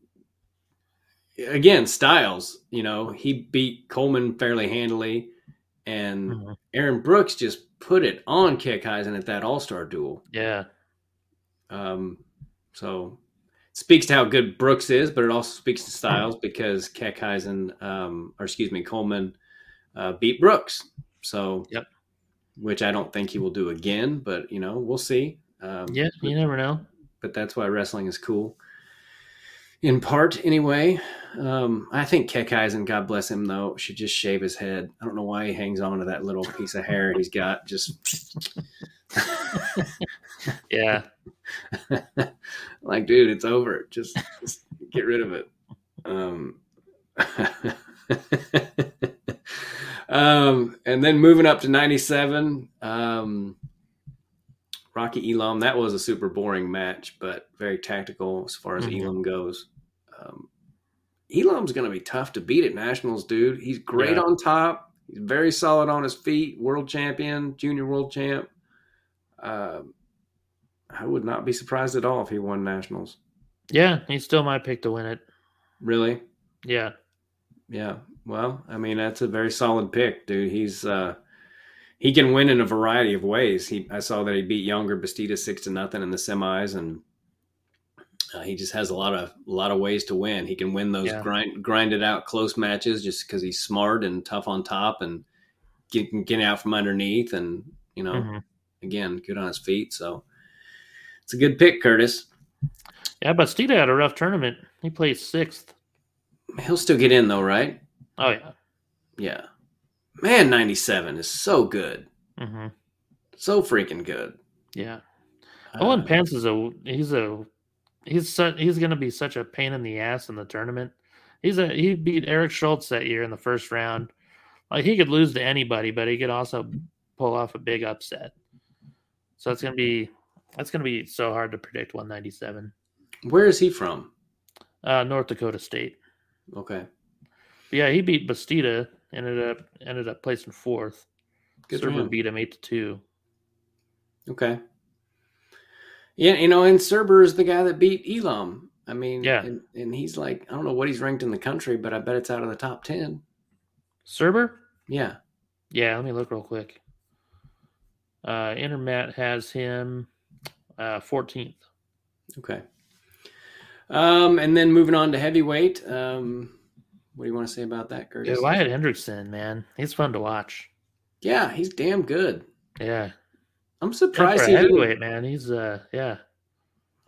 A: again styles you know he beat coleman fairly handily and
B: Mhm.
A: aaron brooks just put it on Keckeisen at that all-star duel
B: Yeah,
A: Um, so it speaks to how good Brooks is, but it also speaks to Styles because Keckeisen, um, or excuse me, Coleman uh, beat Brooks. So,
B: Yep.
A: which I don't think he will do again, but you know, we'll see. Um,
B: yeah. You never know.
A: but that's why wrestling is cool. In part, anyway. Um, I think Keckeisen, God bless him, though, should just shave his head. I don't know why he hangs on to that little piece of hair he's got. Just
B: Yeah,
A: like, dude, it's over. Just, just get rid of it. Um, um, and then moving up to 97, um, Rocky Elam. That was a super boring match, but very tactical as far as
B: Mhm.
A: Elam goes. Um, Elam's going to be tough to beat at nationals, dude. He's great
B: Yeah.
A: on top. He's very solid on his feet. World champion, junior world champ. Um, I would Would not be surprised at all if he won nationals.
B: Yeah, he's still my pick to win it.
A: Really?
B: Yeah.
A: Yeah. Well, I mean, that's a very solid pick, dude. He's uh he can win in a variety of ways. He I saw that he beat Yonger Bastida six to nothing in the semis, and uh, he just has a lot of a lot of ways to win. He can win those
B: Yeah.
A: grind grinded out close matches just because he's smart and tough on top and get get out from underneath, and you know,
B: Mhm.
A: again, good on his feet. So it's a good pick, Curtis.
B: Yeah, Bastida had a rough tournament. He placed sixth.
A: He'll still get in though, right?
B: Oh yeah.
A: Yeah. Man, ninety seven is so good,
B: hmm
A: so freaking good.
B: Yeah. Owen
A: Uh,
B: Pentz is a he's a he's su- he's going to be such a pain in the ass in the tournament. He's a he beat Eric Schultz that year in the first round. Like he could lose to anybody, but he could also pull off a big upset. So it's going to be that's going to be so hard to predict 197.
A: Where is he from?
B: Uh, North Dakota State.
A: Okay.
B: But yeah, he beat Bastida. Ended up ended up placing fourth.
A: Good for
B: beat him eight to two.
A: Okay. Yeah, you know, and Surber is the guy that beat Elam. I mean,
B: Yeah.
A: and, and he's like, I don't know what he's ranked in the country, but I bet it's out of the top 10.
B: Surber?
A: Yeah.
B: Yeah, let me look real quick. Uh, Intermat has him uh, 14th.
A: Okay. Um, and then moving on to heavyweight. Um, what do you want to say about that, Curtis? Yeah?
B: Wyatt Hendrickson, man, he's fun to watch.
A: Yeah, he's damn good.
B: Yeah,
A: I'm surprised
B: for
A: he
B: a heavyweight,
A: didn't.
B: man, he's uh, yeah,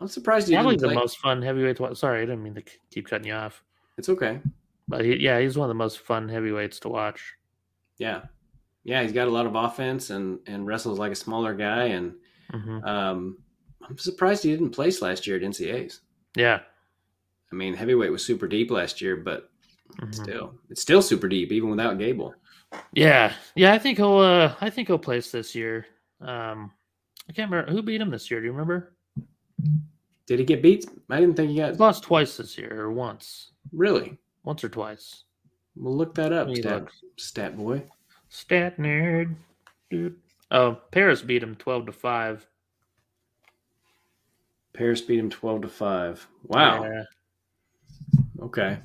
A: I'm surprised he
B: probably the
A: play.
B: most fun heavyweight. To watch. Sorry, I didn't mean to keep cutting you off,
A: It's okay.
B: but he, yeah, he's one of the most fun heavyweights to watch.
A: Yeah. Yeah, he's got a lot of offense and and wrestles like a smaller guy. And
B: hmm
A: um, I'm surprised he didn't place last year at NCAs.
B: Yeah,
A: I mean, heavyweight was super deep last year, but
B: mhm.
A: still, it's still super deep even without Gable.
B: yeah, yeah. I think he'll. Uh, I think he'll place this year. Um, I can't remember who beat him this year. Do you remember?
A: Did he get beat? I didn't think he
B: He's
A: got
B: lost twice this year, or once,
A: really.
B: once or twice.
A: We'll look that up, stat, stat boy.
B: Stat nerd. Dude. Oh, Parris beat him twelve to five.
A: Parris beat him twelve to five. Wow.
B: Yeah.
A: Okay.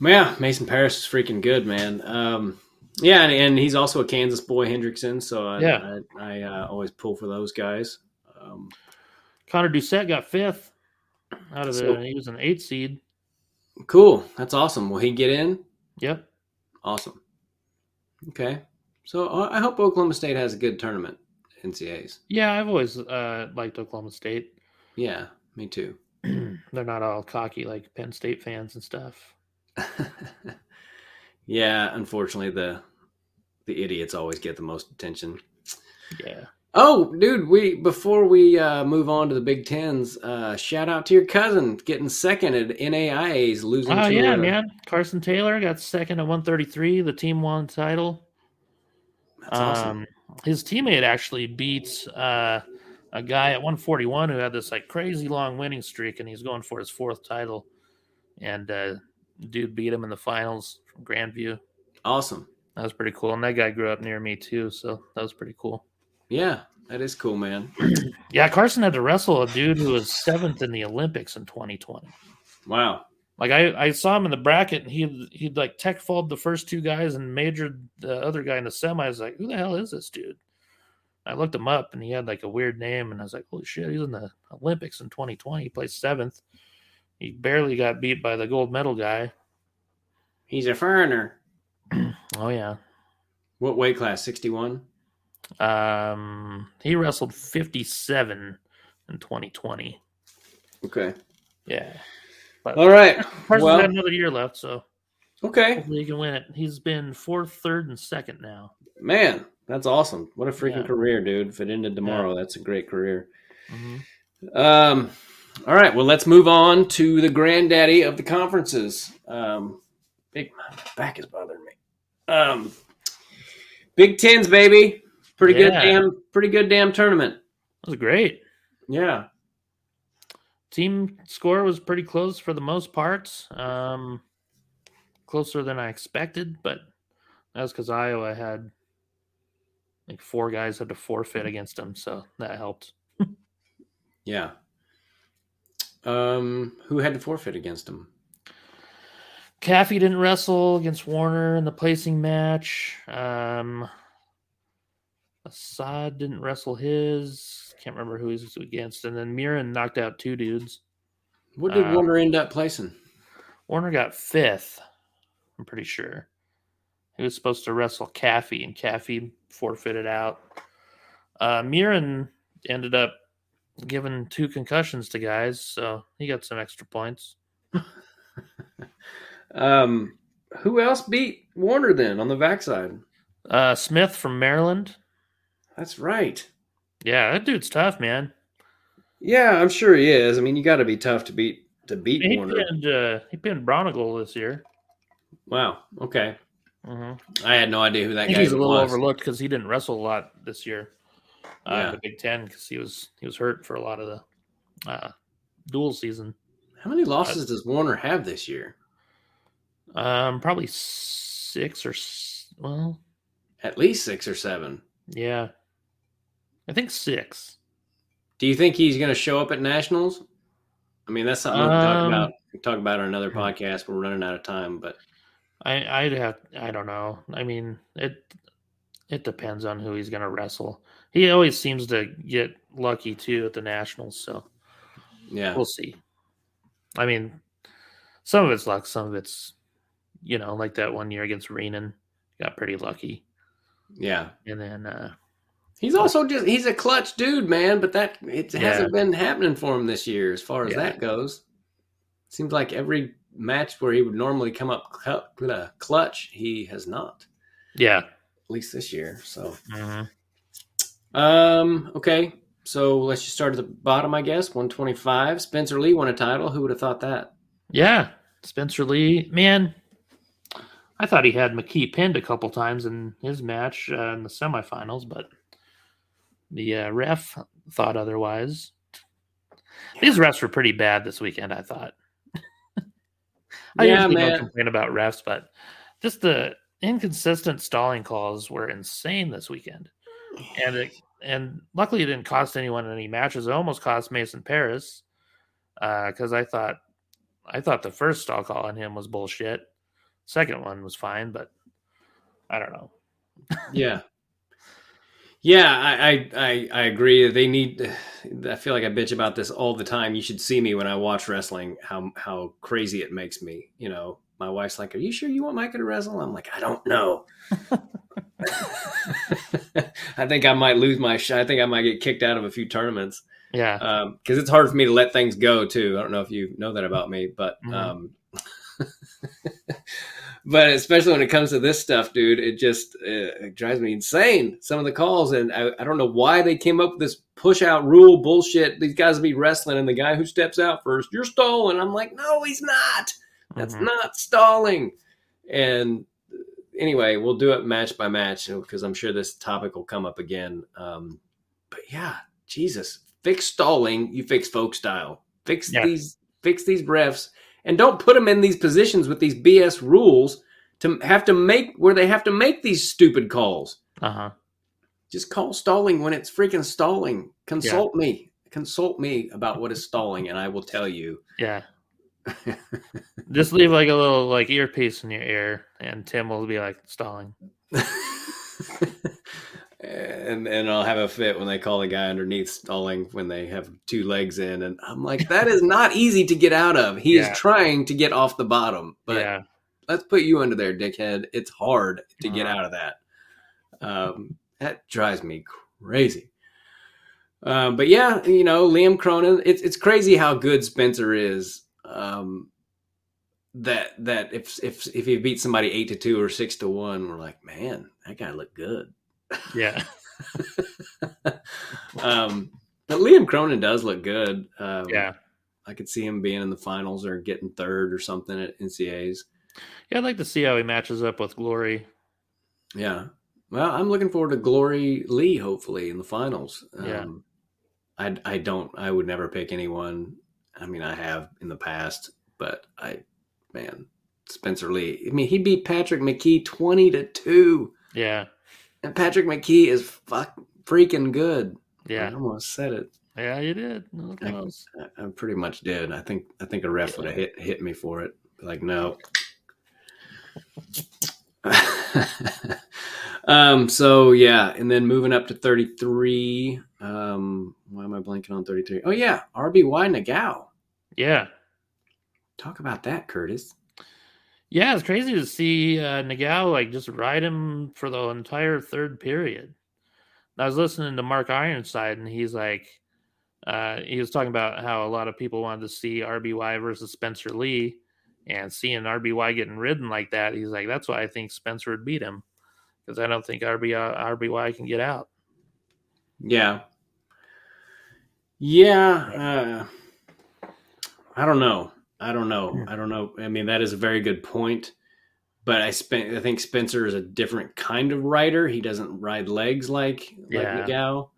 A: Yeah, Mason Parris is freaking good, man. Um, yeah, and, and he's also a Kansas boy, Hendrickson. So I,
B: Yeah.
A: I, I uh, always pull for those guys. Um,
B: Connor Doucette got fifth out of the.
A: So-
B: he was an eight seed.
A: cool. That's awesome. Will he get in?
B: Yep.
A: Awesome. Okay. So I I hope Oklahoma State has a good tournament, NCAs.
B: Yeah, I've always uh, liked Oklahoma State.
A: Yeah, me too.
B: They're not all cocky like Penn State fans and stuff.
A: Yeah, unfortunately the the idiots always get the most attention.
B: Yeah.
A: Oh, dude, we before we uh, move on to the Big Tens, uh, shout out to your cousin getting second at NAIA's, losing.
B: Oh yeah, man. Carson Taylor got second at 133. The team won the title.
A: That's awesome.
B: Um, his teammate actually beats uh, a guy at 141 who had this like crazy long winning streak, and he's going for his fourth title. And uh, dude beat him in the finals from Grandview.
A: Awesome.
B: That was pretty cool. And that guy grew up near me too, so that was pretty cool.
A: Yeah, that is cool, man.
B: Yeah, Carson had to wrestle a dude who was seventh in the Olympics in 2020.
A: Wow.
B: Like I, I saw him in the bracket and he he'd like tech fold the first two guys and majored the other guy in the semi. I like, who the hell is this dude? I looked him up and he had like a weird name and I was like, holy shit, he's in the Olympics in 2020. He placed seventh. He barely got beat by the gold medal guy.
A: He's a foreigner.
B: Oh yeah.
A: What weight class? Sixty-one.
B: Um he wrestled 57 in 2020.
A: Okay.
B: Yeah. But
A: All right.
B: Carson's
A: Well,
B: got another year left, so
A: okay,
B: hopefully he can win it. He's been fourth, third, and second now.
A: man, that's awesome. What a freaking
B: Yeah.
A: career, dude. If it ended tomorrow, that's a great career.
B: Mhm.
A: Um, all right. Well, let's move on to the granddaddy of the conferences. Um, big my back is bothering me. Um, Big Tens, baby. Pretty good damn. Pretty good damn tournament.
B: That was great.
A: Yeah.
B: Team score was pretty close for the most parts. Um, closer than I expected, but that's because Iowa had like four guys had to forfeit against them, so that helped.
A: Yeah. Um, who had to forfeit against him?
B: Caffey didn't wrestle against Warner in the placing match. Um, Assad didn't wrestle his. Can't remember who he was against. And then Murin knocked out two dudes.
A: What did
B: Uh,
A: Warner end up placing?
B: Warner got fifth. I'm pretty sure. He was supposed to wrestle Caffey, and Caffey forfeited out. Uh, Murin ended up giving two concussions to guys, so he got some extra points.
A: Um, who else beat Warner then on the backside?
B: Uh, Smith from Maryland.
A: That's right.
B: Yeah, that dude's tough, man.
A: Yeah, I'm sure he is. I mean, you got to be tough to beat to beat
B: He
A: Warner.
B: pinned, uh, he pinned Bronigal this year.
A: Wow. Okay.
B: hmm
A: I had no idea who that guy
B: he's a little
A: was.
B: overlooked because he didn't wrestle a lot this year uh,
A: Yeah.
B: in the Big Ten because he was he was hurt for a lot of the uh, dual season.
A: How many losses does Warner have this year?
B: Um, probably six or well,
A: At least six or seven.
B: yeah, I think six.
A: Do you think he's going to show up at nationals? I mean, that's something we can talk
B: Um,
A: about. We can talk about on another
B: hmm.
A: podcast. We're running out of time, but
B: I I'd have I don't know. I mean it it depends on who he's gonna wrestle. He always seems to get lucky too at the nationals, so
A: yeah,
B: we'll see. I mean, some of it's luck, some of it's you know, like that one year against Renan, got pretty lucky.
A: yeah.
B: And then uh
A: He's also just he's a clutch dude, man. But that it
B: Yeah.
A: hasn't been happening for him this year, as far as
B: Yeah.
A: that goes. Seems like every match where he would normally come up uh, clutch, he has not.
B: yeah.
A: At least this year. So,
B: Mhm.
A: um, okay. So let's just start at the bottom, I guess. One twenty-five. Spencer Lee won a title. Who would have thought that?
B: Yeah. Spencer Lee, man. I thought he had McKee pinned a couple times in his match uh, in the semifinals, but the uh, ref thought otherwise. These refs were pretty bad this weekend, I thought. I
A: Yeah,
B: usually
A: man.
B: don't complain about refs, but just the inconsistent stalling calls were insane this weekend. And it, and luckily it didn't cost anyone any matches. It almost cost Mason Parris uh, because I thought I thought the first stall call on him was bullshit. Second one was fine, but I don't know.
A: yeah yeah I, I i i agree they need i feel like i bitch about this all the time you should see me when i watch wrestling how how crazy it makes me you know my wife's like are you sure you want micah to wrestle i'm like i don't know i think i might lose my shot i think i might get kicked out of a few tournaments
B: Yeah,
A: because it's hard for me to let things go too. I don't know if you know that about me, but
B: Mhm.
A: um, but especially when it comes to this stuff, dude, it just uh, it drives me insane. Some of the calls, and I, I don't know why they came up with this push out rule bullshit. These guys will be wrestling, and the guy who steps out first, you're stolen. I'm like, no, he's not. That's
B: Mhm.
A: not stalling. And anyway, we'll do it match by match because I'm sure this topic will come up again. Um, but yeah, Jesus, fix stalling. You fix folk style. Fix
B: Yeah.
A: these. Fix these refs, and don't put them in these positions with these BS rules to have to make where they have to make these stupid calls.
B: uh-huh.
A: Just call stalling when it's freaking stalling. Consult me. Consult me about what is stalling, and I will tell you.
B: Yeah. Just leave like a little like earpiece in your ear, and Tim will be like stalling.
A: and and I'll have a fit when they call the guy underneath stalling when they have two legs in, and I'm like, that is not easy to get out of. He
B: Yeah.
A: is trying to get off the bottom, but
B: yeah,
A: let's put you under there, dickhead. It's hard to get
B: Uh-huh.
A: out of that. Um, that drives me crazy. Um, but yeah, you know, Liam Cronin. It's it's crazy how good Spencer is. Um, that that if if if he beat somebody eight to two or six to one, we're like, man, that guy looked good.
B: yeah,
A: um, but Liam Cronin does look good. Um,
B: yeah.
A: I could see him being in the finals or getting third or something at NCA's.
B: Yeah, I'd like to see how he matches up with Glory.
A: Yeah. Well, I'm looking forward to Glory Lee, hopefully, in the finals.
B: Yeah.
A: Um, I, I don't, I would never pick anyone. I mean, I have in the past, but I, man, Spencer Lee. I mean, he beat Patrick McKee 20 to 2.
B: Yeah,
A: And Patrick McKee is fuck freaking good. Yeah, I
B: Yeah,
A: almost said it.
B: yeah, you did.
A: I, I pretty much did. I think I think a ref would have hit hit me for it. Like no. um. So yeah, and then moving up to thirty three. Um. Why am I blanking on thirty three? Oh yeah, RBY Nagao.
B: Yeah,
A: Talk about that, Curtis.
B: yeah. It's crazy to see uh, Nagao like just ride him for the entire third period. I was listening to Mark Ironside, and he's like, uh, he was talking about how a lot of people wanted to see RBY versus Spencer Lee, and seeing RBY getting ridden like that, he's like, that's why I think Spencer would beat him because I don't think RBY RBY can get out.
A: Yeah. Yeah. Uh, I don't know. I don't know. I don't know. I mean, that is a very good point. But I spent. I think Spencer is a different kind of rider. He doesn't ride legs like like
B: Yeah.
A: Nagao.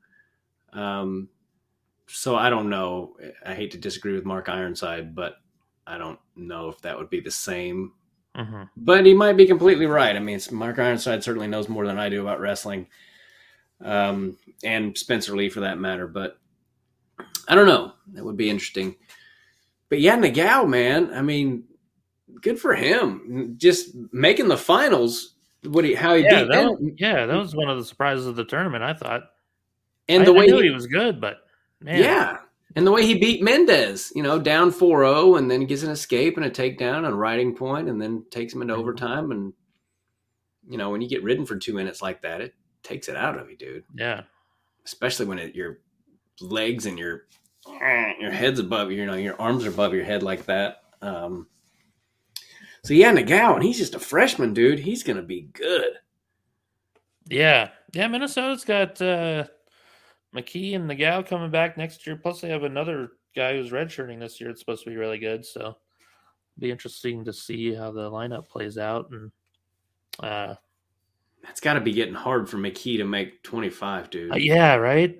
A: Um, so I don't know. I hate to disagree with Mark Ironside, but I don't know if that would be the same.
B: hmm
A: But he might be completely right. I mean, Mark Ironside certainly knows more than I do about wrestling, um, and Spencer Lee for that matter. But I don't know. That would be interesting. But yeah, Nagao, man. I mean, good for him. Just making the finals. What he how he
B: Yeah,
A: beat
B: that was, yeah, that was one of the surprises of the tournament. I thought,
A: and
B: I,
A: the way
B: knew
A: he,
B: he was good, but man,
A: yeah, and the way he beat Mendez. You know, down 4-0 and then gets an escape and a takedown and a riding point, and then takes him into
B: Mhm.
A: overtime. And you know, when you get ridden for two minutes like that, it takes it out of you, dude.
B: yeah,
A: especially when it, your legs and your your head's above you know your arms are above your head like that um so yeah Nagao and he's just a freshman dude he's gonna be good
B: yeah, yeah. Minnesota's got uh, McKee and Nagao coming back next year. Plus, they have another guy who's redshirting this year. It's supposed to be really good. So, it'll be interesting to see how the lineup plays out. And uh,
A: it's got to be getting hard for McKee to make 25 dude
B: uh, yeah, right.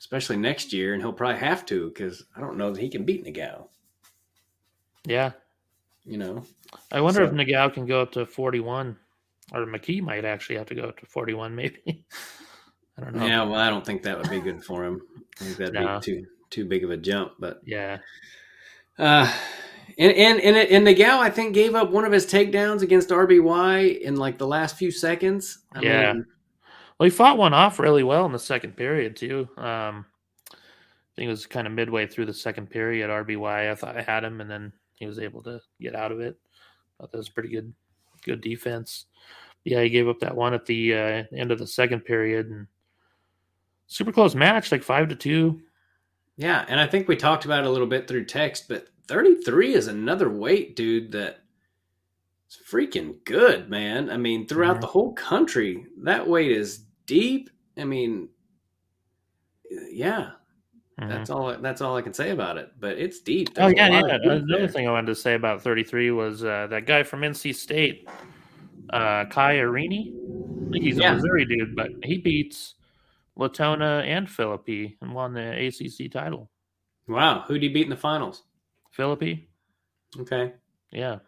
A: Especially next year and he'll probably have to because I don't know that he can beat Nagao
B: Yeah,
A: you know
B: I wonder if
A: So-
B: Nagao can go up to forty-one, or McKee might actually have to go up to forty-one. Maybe. I don't know.
A: yeah well I don't think that would be good for him I think that'd
B: No.
A: be too too big of a jump but
B: Yeah.
A: Uh, and and and and Nagao, I think, gave up one of his takedowns against RBY in like the last few seconds. I
B: Yeah.
A: mean,
B: Well, he fought one off really well in the second period too. Um, I think it was kind of midway through the second period. RBY, I thought I had him, and then he was able to get out of it. thought that was pretty good, good defense. Yeah, he gave up that one at the uh, end of the second period, and super close match, like five to two.
A: yeah, and I think we talked about it a little bit through text, but 33 is another weight, dude. That it's freaking good, man. I mean, throughout the whole country, that weight is deep. I mean, yeah,
B: Mhm.
A: that's all. That's all I can say about it. But it's deep.
B: Oh
A: There's a
B: yeah, yeah. Another
A: there.
B: thing I wanted to say about 33 was uh, that guy from NC State, uh, Kai Arini. I think he's
A: Yeah.
B: a Missouri dude, but he beats Latona and Phillippi and won the ACC title.
A: Wow, who'd he beat in the finals?
B: Phillippi,
A: Okay.
B: yeah,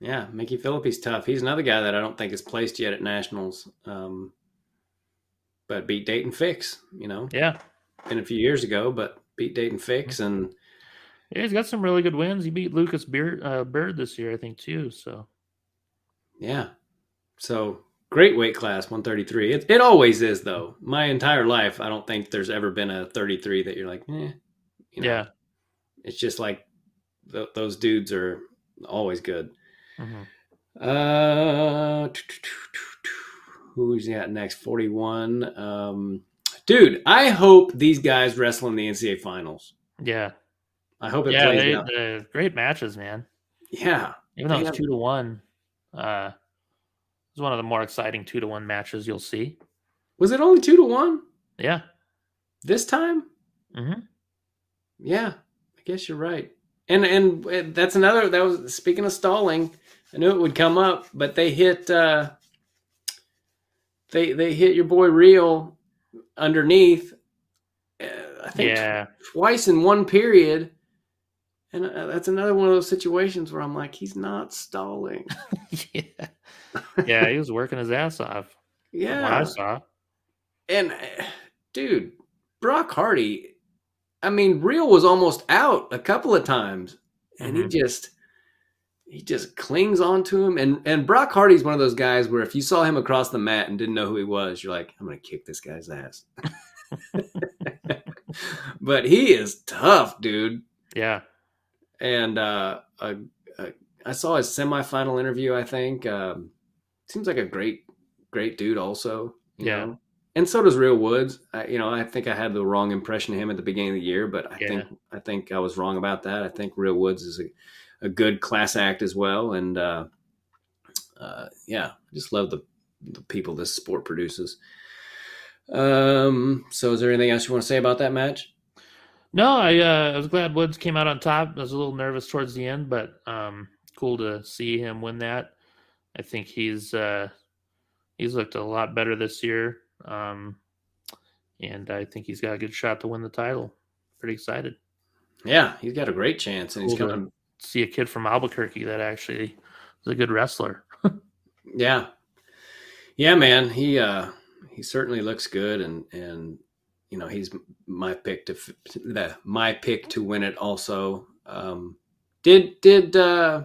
A: Yeah, Mickey Phillippi's tough. He's another guy that I don't think is placed yet at nationals. Um, but beat Dayton Fix, you know,
B: yeah,
A: been a few years ago, but beat Dayton Fix and
B: yeah. He's got some really good wins. He beat Lucas Beard, uh, Bird this year, I think, too. So
A: yeah. So great weight class, 133. It, it always is though. My entire life, I don't think there's ever been a 33 that you're like, eh, you know,
B: yeah,
A: it's just like th- those dudes are always good.
B: Mhm.
A: Uh, who's got next? Forty-one. Um, dude, I hope these guys wrestle in the NCAA finals.
B: yeah,
A: I hope it
B: yeah.
A: plays
B: They,
A: out.
B: they- great matches, man.
A: Yeah,
B: Even though it's two to one, uh, it's one of the more exciting two to one matches you'll see.
A: was it only two to one
B: Yeah.
A: this time?
B: Mm-hmm.
A: Yeah, I guess you're right. And and that's another. That was speaking of stalling. I knew it would come up, but they hit. uh They they hit your boy Real underneath. Uh, I think
B: Yeah.
A: twice in one period. And uh, that's another one of those situations where I'm like, he's not stalling.
B: yeah. Yeah, he was working his ass off. Yeah. What I saw.
A: And uh, dude, Brock Hardy, I mean, Real was almost out a couple of times, and
B: Mhm.
A: he just he just clings onto him. And and Brock Hardy's one of those guys where if you saw him across the mat and didn't know who he was, you're like, I'm gonna kick this guy's ass. but he is tough, dude.
B: Yeah.
A: And uh, I saw his semifinal interview. I think um, seems like a great, great dude. Also,
B: Yeah.
A: know? And so does Real Woods. I, you know, I think I had the wrong impression of him at the beginning of the year, but I
B: Yeah.
A: think I think I was wrong about that. I think Real Woods is a, a good class act as well, and uh, uh, yeah, I just love the the people this sport produces. Um, so is there anything else you want to say about that match?
B: No, I uh, I was glad Woods came out on top. I was a little nervous towards the end, but um, cool to see him win that. I think he's uh, he's looked a lot better this year, um, and I think he's got a good shot to win the title. Pretty excited.
A: Yeah, he's got a great chance, and he's
B: Cool to
A: coming.
B: See a kid from Albuquerque that actually is a good wrestler.
A: Yeah, yeah, man. He uh, he certainly looks good, and and you know he's my pick to f- the my pick to win it. Also, um, did did uh,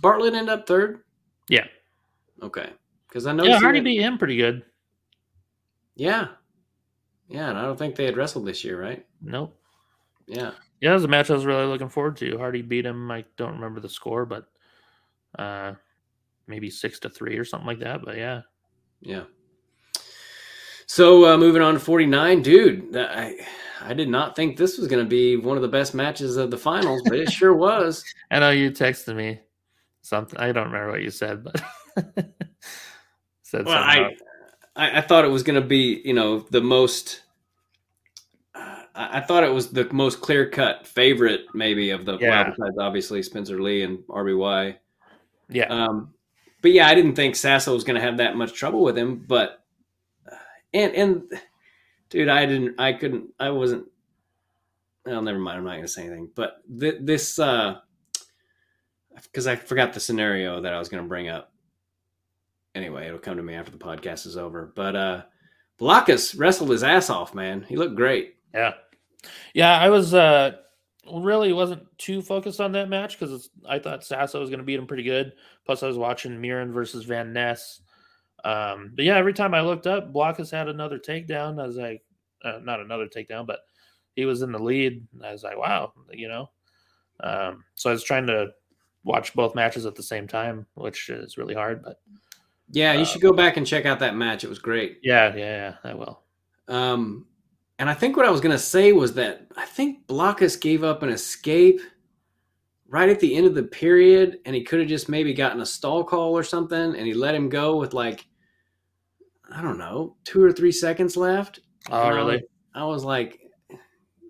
A: Bartlett end up third?
B: Yeah.
A: Okay, because I know
B: yeah, Hardy beat him pretty good.
A: Yeah, yeah, and I don't think they had wrestled this year, right?
B: Nope.
A: Yeah,
B: Yeah, it was a match I was really looking forward to. Hardy beat him. I don't remember the score, but uh, maybe six to three or something like that. But yeah,
A: yeah. So uh, moving on to forty nine, dude. I I did not think this was going to be one of the best matches of the finals, but it sure was.
B: I know you texted me something. I don't remember what you said, but said
A: Well,
B: something.
A: I, I I thought it was going to be you know the most. Uh, I thought it was the most clear cut favorite maybe of the
B: Yeah.
A: besides obviously Spencer Lee and RBY.
B: yeah,
A: Um, but yeah, I didn't think Sasso was going to have that much trouble with him. But uh, and and dude, I didn't, I couldn't, I wasn't. Well, never mind. I'm not going to say anything. But th- this, because I forgot the scenario that I was going to bring up. Anyway, it'll come to me after the podcast is over. But uh Blockus wrestled his ass off, man. He looked great.
B: yeah, yeah. I was uh, really wasn't too focused on that match because I thought Sasso was going to beat him pretty good. Plus, I was watching Murin versus Van Ness. Um, but yeah, every time I looked up, Blockus had another takedown. I was like, uh, not another takedown, but he was in the lead. I was like, wow, you know. Um, so I was trying to watch both matches at the same time, which is really hard. But
A: Yeah, you should go back and check out that match. It was great.
B: yeah, yeah, yeah, I will.
A: Um, and I think what I was going to say was that I think Blockus gave up an escape right at the end of the period, and he could have just maybe gotten a stall call or something, and he let him go with like, I don't know, two or three seconds left.
B: Oh,
A: And I
B: really?
A: was- I was like,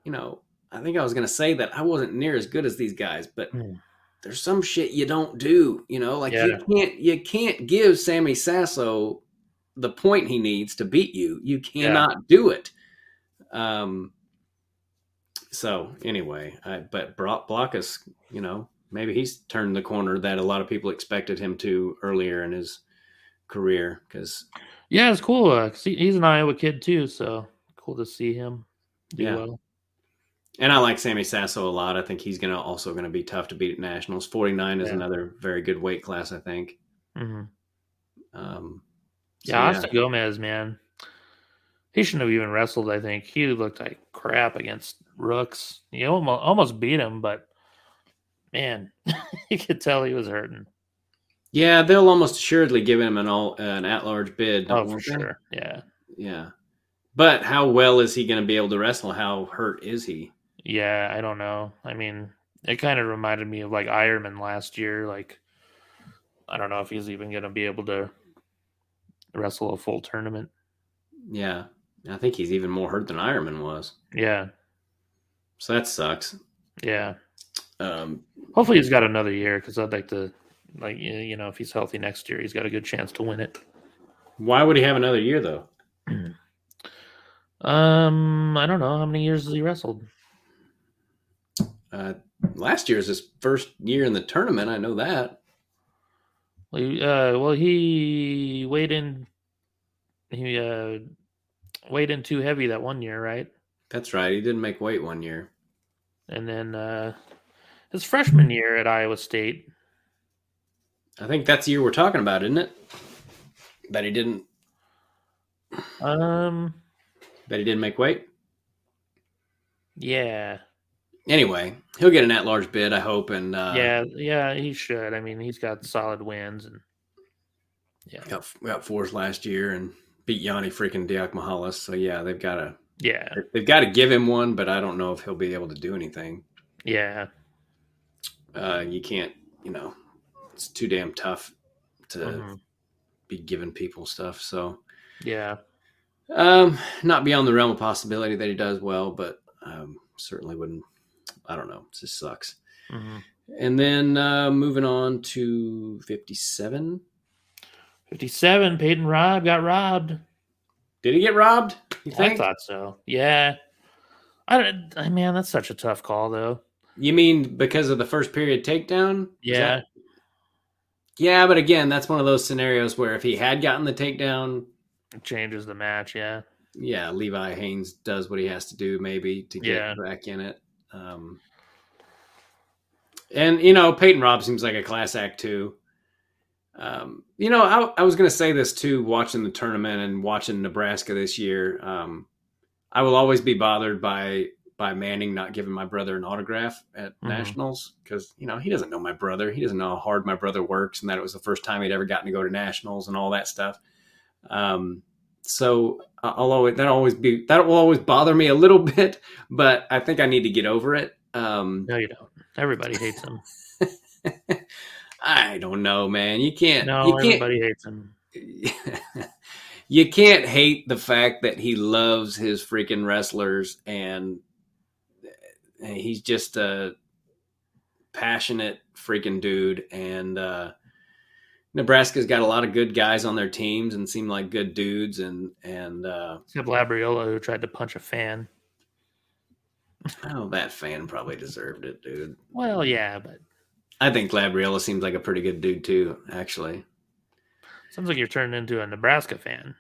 A: you know, I think I was going to say that I wasn't near as good as these guys, but
B: Hmm.
A: there's some shit you don't do, you know, like
B: Yeah.
A: you can't you can't give Sammy Sasso the point he needs to beat you. You cannot do it. Um. So anyway, I, but Brock Blockus, you know, maybe he's turned the corner that a lot of people expected him to earlier in his career because
B: Yeah, it's cool. Uh, he, he's an Iowa kid too, so cool to see him do
A: Yeah.
B: well.
A: And I like Sammy Sasso a lot. I think he's gonna also gonna be tough to beat at nationals. Forty nine is
B: Yeah.
A: another very good weight class, I think.
B: hmm
A: Um, so
B: Yeah, Austin Gomez, man, he shouldn't have even wrestled. I think he looked like crap against Rooks. He almost almost beat him, but man, you could tell he was hurting.
A: yeah, they'll almost assuredly give him an all an at large bid.
B: Oh, for
A: they?
B: sure. Yeah,
A: Yeah, but how well is he going to be able to wrestle? How hurt is he?
B: yeah. I don't know. I mean, it kind of reminded me of like Ironman last year. Like, I don't know if he's even going to be able to wrestle a full tournament.
A: Yeah, I think he's even more hurt than Ironman was.
B: Yeah,
A: So that sucks.
B: yeah.
A: Um,
B: Hopefully, he's got another year because I'd like to, like, you know, if he's healthy next year, he's got a good chance to win it.
A: why would he have another year though?
B: Um, I don't know how many years has he wrestled.
A: Uh, last year is his first year in the tournament. I know that.
B: Well, he, uh, well, he weighed in, he uh, weighed in too heavy that one year, right?
A: That's right. He didn't make weight one year.
B: And then uh, his freshman year at Iowa State,
A: I think that's the year we're talking about, isn't it? Bet he didn't.
B: um,
A: Bet he didn't make weight.
B: yeah,
A: Anyway, he'll get an at-large bid, I hope, and uh,
B: yeah, yeah, he should. I mean, he's got solid wins, and yeah,
A: got, got fourth last year and beat Yianni freaking Diakomihalis. So yeah, they've got to
B: yeah,
A: they've got to give him one, but I don't know if he'll be able to do anything.
B: yeah,
A: Uh, you can't, you know, it's too damn tough to
B: mhm,
A: be giving people stuff. So
B: yeah,
A: um, not beyond the realm of possibility that he does well, but um, certainly wouldn't. I don't know. It just sucks.
B: mhm.
A: And then uh, moving on to fifty-seven.
B: Fifty-seven. Peyton Robb got robbed.
A: Did he get robbed? You
B: I thought so. Yeah, I don't. I man, that's such a tough call, though.
A: You mean because of the first period takedown?
B: Yeah,
A: that- yeah, but again, that's one of those scenarios where if he had gotten the takedown,
B: it changes the match. Yeah,
A: yeah, Levi Haines does what he has to do maybe to get
B: Yeah.
A: back in it. Um, and you know, Peyton Robb seems like a class act too. Um, you know, I, I was going to say this too, watching the tournament and watching Nebraska this year. Um, I will always be bothered by by Manning not giving my brother an autograph at
B: Mhm.
A: nationals because you know he doesn't know my brother. He doesn't know how hard my brother works, and that it was the first time he'd ever gotten to go to nationals and all that stuff. Um, so I'll always that always be that will always bother me a little bit, but I think I need to get over it. Um,
B: no, you don't. Everybody hates him.
A: I don't know, man. You can't.
B: No,
A: you can't.
B: everybody hates him.
A: you can't hate the fact that he loves his freaking wrestlers and he's just a passionate freaking dude and uh Nebraska's got a lot of good guys on their teams and seem like good dudes and and uh
B: Except Labriola, who tried to punch a fan.
A: oh that fan probably deserved it, dude.
B: Well, yeah, but
A: I think Labriola seems like a pretty good dude too, actually.
B: sounds like you're turning into a Nebraska fan.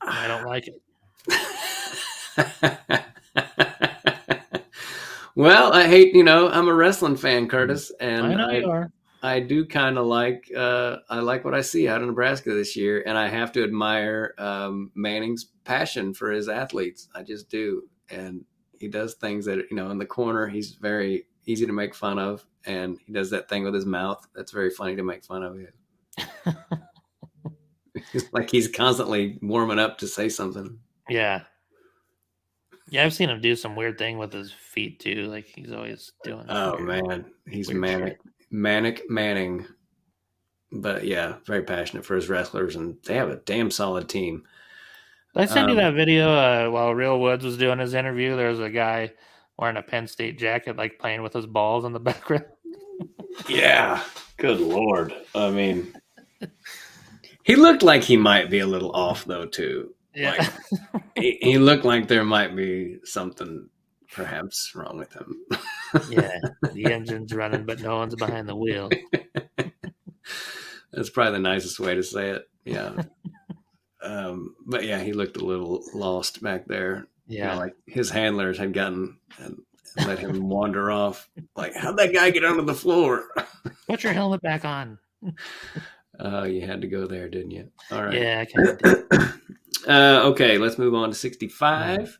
B: I don't like it.
A: well, I hate, you know, I'm a wrestling fan, Curtis, and
B: I know
A: I,
B: you are.
A: I do kind of like, uh, I like what I see out of Nebraska this year, and I have to admire um, Manning's passion for his athletes. I just do, and he does things that, you know, in the corner, he's very easy to make fun of, and he does that thing with his mouth that's very funny to make fun of. It's like he's constantly warming up to say something.
B: Yeah. Yeah, I've seen him do some weird thing with his feet too. Like he's always doing.
A: Oh
B: weird-
A: man, he's manic,
B: shit.
A: manic Manning. But yeah, very passionate for his wrestlers, and they have a damn solid team.
B: Did I send you
A: Um,
B: that video uh, while Real Woods was doing his interview? There was a guy wearing a Penn State jacket, like playing with his balls in the background.
A: Yeah, good lord. I mean, he looked like he might be a little off though too.
B: Yeah.
A: He, he looked like there might be something perhaps wrong with him.
B: yeah. The engine's running, but no one's behind the wheel.
A: That's probably the nicest way to say it. Yeah. um, but yeah, he looked a little lost back there. You know,
B: Yeah.
A: like his handlers had gotten and let him wander off. Like, how'd that guy get onto the floor?
B: Put your helmet back on.
A: Uh, you had to go there, didn't you? All right.
B: Yeah, I kind of did.
A: uh, okay, let's move on to 65.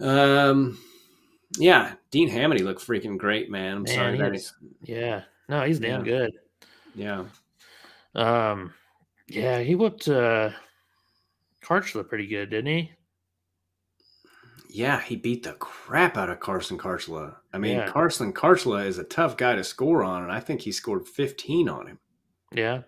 A: Um, yeah, Dean Hamiti looked freaking great, man. I'm
B: Man,
A: sorry that he's,
B: Yeah. No, he's damn
A: Yeah.
B: good.
A: yeah.
B: Um, yeah, he whooped uh, Kharchla pretty good, didn't he?
A: Yeah, he beat the crap out of Carson Kharchla. I mean,
B: Yeah.
A: Carson Kharchla is a tough guy to score on, and I think he scored 15 on him.
B: Yeah.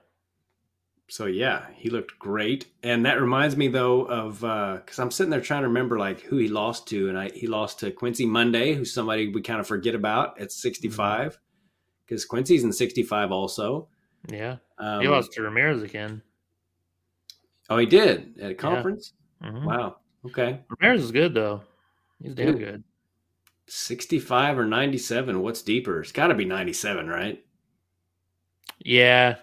A: So yeah, he looked great. And that reminds me though of because I'm sitting there trying to remember like who he lost to, and I he lost to Quincy Monday, who's somebody we kind of forget about at 65, because Quincy's in 65 also.
B: Yeah.
A: Um,
B: he lost to Ramirez again.
A: Oh, he did at a conference.
B: Mhm.
A: Wow. Okay,
B: Ramirez is good though. He's damn
A: Dude.
B: good.
A: 65 or 97. What's deeper? It's got to be 97, right?
B: Yeah.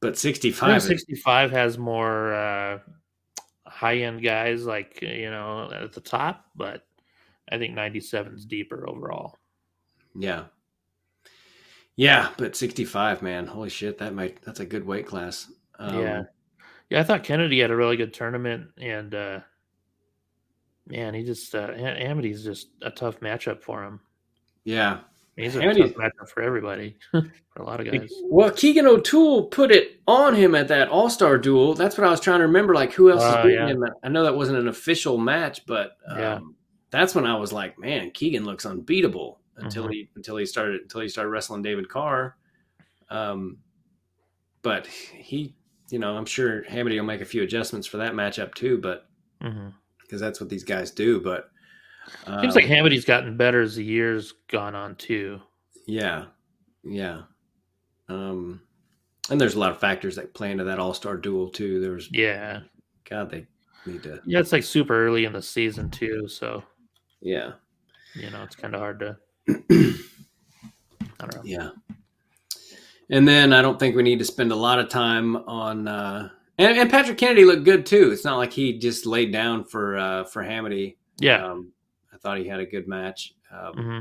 A: But
B: I
A: 65. is-
B: 65 has more uh high end guys like you know at the top, but I think 97 is deeper overall.
A: Yeah. Yeah, but 65, man. Holy shit, that might that's a good weight class. Um,
B: yeah. Yeah, I thought Kennedy had a really good tournament and uh man, he just uh Amity's just a tough matchup for him.
A: Yeah.
B: He's a
A: Amity's-
B: tough matchup for everybody. for a lot of guys.
A: Well, Keegan O'Toole put it on him at that All Star duel. That's what I was trying to remember. Like, who else is
B: Oh,
A: beating
B: yeah.
A: him? I know that wasn't an official match, but um,
B: Yeah.
A: that's when I was like, man, Keegan looks unbeatable until
B: Mhm.
A: he until he started until he started wrestling David Carr. Um, but he, you know, I'm sure Hamiti will make a few adjustments for that matchup too, but
B: hmm
A: because that's what these guys do. But um,
B: Seems like Hamiti's gotten better as the years gone on too.
A: Yeah, yeah. Um, and there's a lot of factors that play into that All Star duel too. There's
B: Yeah.
A: God, they need to.
B: Yeah, it's like super early in the season too, so
A: Yeah,
B: you know it's kind of hard to. I don't know.
A: yeah. And then I don't think we need to spend a lot of time on. Uh, and, and Patrick Kennedy looked good too. It's not like he just laid down for uh, for Hamiti.
B: Yeah.
A: Um, I thought he had a good match, um,
B: hmm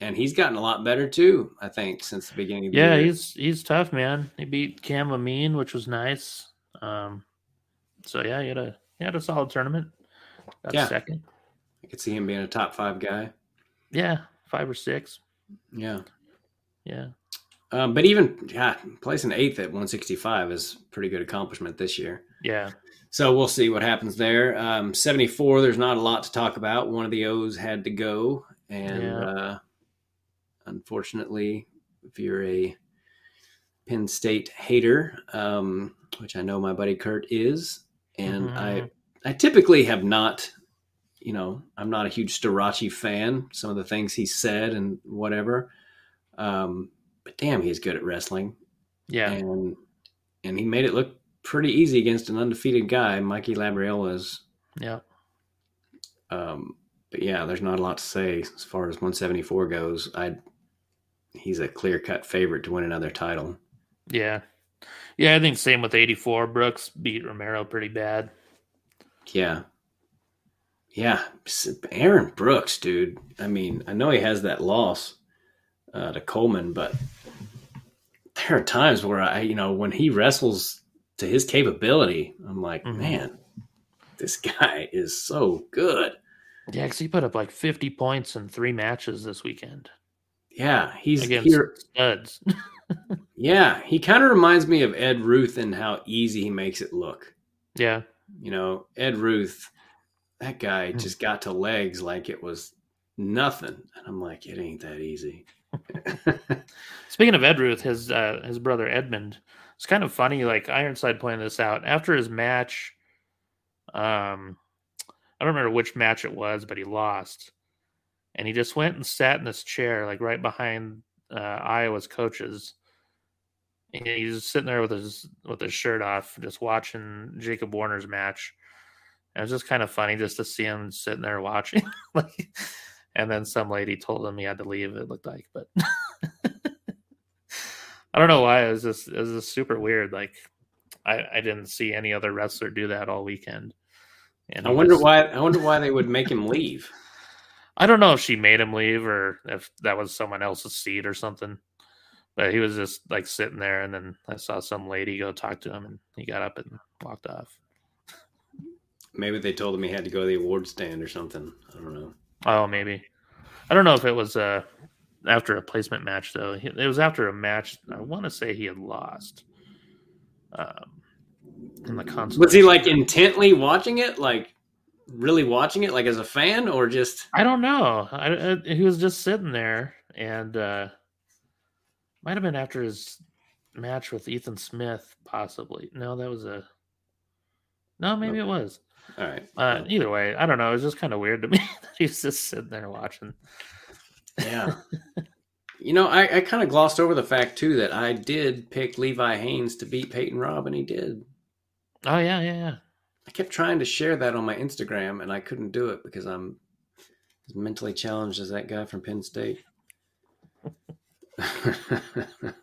A: and he's gotten a lot better too. I think since the beginning of the
B: Yeah,
A: year.
B: he's he's tough, man. He beat Cam Amine, which was nice. Um, so yeah, he had a he had a solid tournament. Got
A: Yeah.
B: second.
A: I could see him being a top five guy.
B: Yeah, five or six.
A: Yeah.
B: Yeah.
A: Um, but even yeah, placing eighth at 165 is pretty good accomplishment this year.
B: Yeah.
A: So we'll see what happens there. Um, 74, there's not a lot to talk about. One of the O's had to go. And
B: Yeah.
A: uh, unfortunately, if you're a Penn State hater, um, which I know my buddy Kurt is, and I,
B: Mhm.
A: I typically have not, you know, I'm not a huge Starocci fan. Some of the things he said and whatever. Um, but damn, he's good at wrestling
B: Yeah.
A: and and he made it look pretty easy against an undefeated guy. Mikey Labriola is.
B: Yeah.
A: Um, but yeah, there's not a lot to say as far as 174 goes. I he's a clear cut favorite to win another title.
B: Yeah. Yeah, I think same with 84. Brooks beat Romero pretty bad.
A: Yeah, yeah. Aaron Brooks, dude. I mean, I know he has that loss uh, to Coleman, but there are times where I, you know, when he wrestles to his capability, I'm like,
B: Mhm.
A: man, this guy is so good.
B: Yeah, because he put up like 50 points in three matches this weekend
A: Yeah, he's
B: against
A: here.
B: studs.
A: Yeah, he kind of reminds me of Ed Ruth and how easy he makes it look.
B: yeah.
A: You know, Ed Ruth, that guy
B: Hmm.
A: just got to legs like it was nothing, and I'm like, it ain't that easy.
B: Speaking of Ed Ruth, his uh, his brother Edmund, it's kind of funny. Like Ironside pointed this out after his match. Um, I don't remember which match it was, but he lost, and he just went and sat in this chair, like right behind uh, Iowa's coaches. And he's sitting there with his with his shirt off, just watching Jacob Warner's match. And it was just kind of funny just to see him sitting there watching. like, and then some lady told him he had to leave. It looked like, but I don't know why. It was just it was just super weird. Like I I didn't see any other wrestler do that all weekend. And
A: I wonder
B: was-
A: why. I wonder why they would make him leave.
B: I don't know if she made him leave or if that was someone else's seat or something. But he was just like sitting there, and then I saw some lady go talk to him, and he got up and walked off.
A: Maybe they told him he had to go to the award stand or something. I don't know.
B: Oh, maybe. I don't know if it was uh, after a placement match though. It was after a match. I want to say he had lost. Um, in the console.
A: Was he like intently watching it, like really watching it, like as a fan, or just?
B: I don't know. I, I, he was just sitting there, and uh, might have been after his match with Ethan Smith, possibly. No, that was a. No, maybe it was.
A: All right.
B: Uh, either way, I don't know. It was just kind of weird to me was just sitting there watching.
A: Yeah. you know, I, I kind of glossed over the fact too that I did pick Levi Haines to beat Peyton Robb, and he did.
B: Oh yeah, yeah, yeah.
A: I kept trying to share that on my Instagram, and I couldn't do it because I'm as mentally challenged as that guy from Penn State.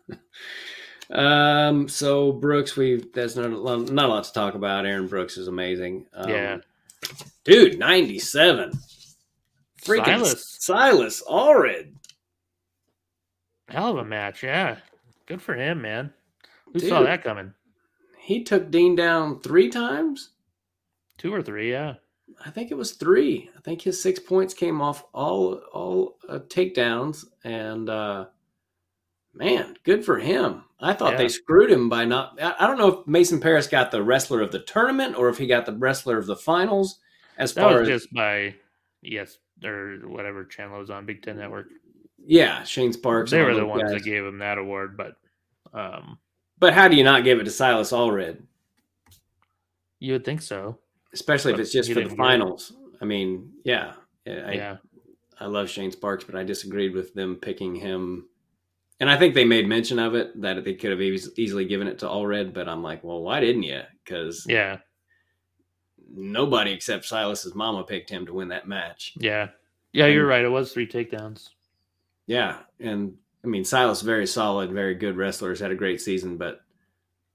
A: Um, so Brooks, we there's not a lot, not a lot to talk about. Aaron Brooks is amazing. Um,
B: Yeah.
A: dude, ninety seven. Freaking
B: Silas.
A: Silas Allred.
B: Hell of a match, yeah. Good for him, man. Who saw that coming?
A: He took Dean down three times.
B: Two or three, yeah.
A: I think it was three. I think his six points came off all all uh, takedowns, and uh, man, good for him. I thought
B: Yeah.
A: they screwed him by not. I, I don't know if Mason Parris got the wrestler of the tournament or if he got the wrestler of the finals. As
B: That
A: far
B: was
A: as
B: just by yes or whatever channel it was on Big Ten Network.
A: yeah, Shane Sparks.
B: They were the ones
A: guys.
B: that gave him that award, but um
A: But how do you not give it to Silas Allred,
B: you would think so.
A: especially if it's just for the
B: didn't get it.
A: finals? I mean, yeah, I,
B: yeah.
A: I love Shane Sparks, but I disagreed with them picking him. And I think they made mention of it that they could have eas- easily given it to Allred, but I'm like, well, why didn't you? Because
B: Yeah.
A: Nobody except Silas's mama picked him to win that match.
B: Yeah. Yeah, you're right. It was three takedowns.
A: Yeah, and I mean, Silas very solid, very good wrestler, has had a great season, but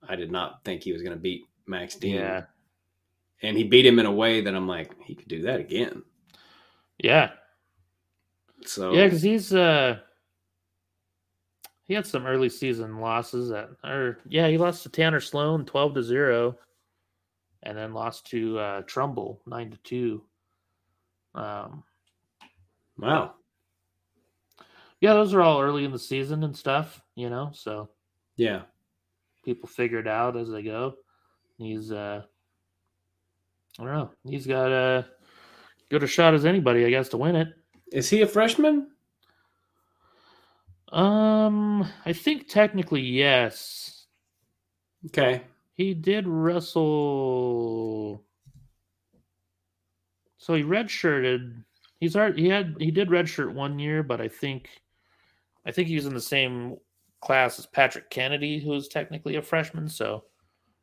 A: I did not think he was going to beat Max Dean.
B: Yeah.
A: and he beat him in a way that I'm like, he could do that again.
B: Yeah.
A: So
B: Yeah, because he's uh he had some early season losses that or yeah, he lost to Tanner Sloan twelve to zero, and then lost to uh Trumbull nine to two. Um
A: wow,
B: yeah, those are all early in the season and stuff, you know, so
A: yeah,
B: people figure it out as they go. He's uh I don't know. He's got a good a shot as anybody, I guess, to win it.
A: is he a freshman?
B: Um, I think technically yes.
A: Okay,
B: He did wrestle. So he redshirted. He's already he had he did redshirt one year, but I think I think he was in the same class as Patrick Kennedy, who is technically a freshman. So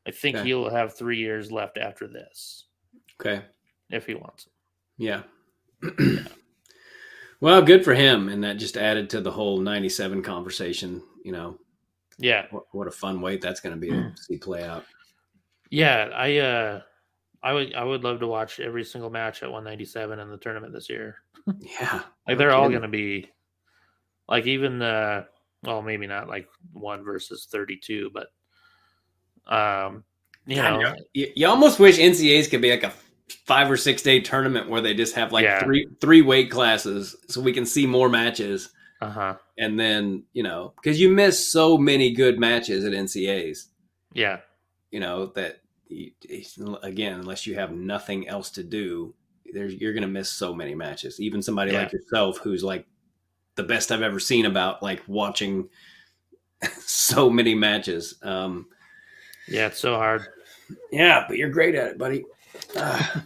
B: I think
A: Okay.
B: he'll have three years left after this
A: okay.
B: if he wants. it.
A: Yeah. well, good for him, and that just added to the whole '97 conversation. You know,
B: Yeah,
A: what, what a fun wait that's going to be to see play out.
B: yeah. I uh, I would I would love to watch every single match at 197 in the tournament this year.
A: Yeah,
B: Like they're all going to be like even uh well maybe not like 1 versus 32 but um you know
A: you, you almost wish NCAA's could be like a five or six day tournament where they just have like
B: Yeah.
A: three three weight classes, so we can see more matches,
B: uh-huh.
A: And then you know, because you miss so many good matches at NCAA's.
B: yeah.
A: You know that you, again unless you have nothing else to do there's you're gonna miss so many matches. Even somebody
B: Yeah.
A: like yourself who's like the best i've ever seen about like watching so many matches. Um
B: yeah it's so hard.
A: Yeah but you're great at it buddy. I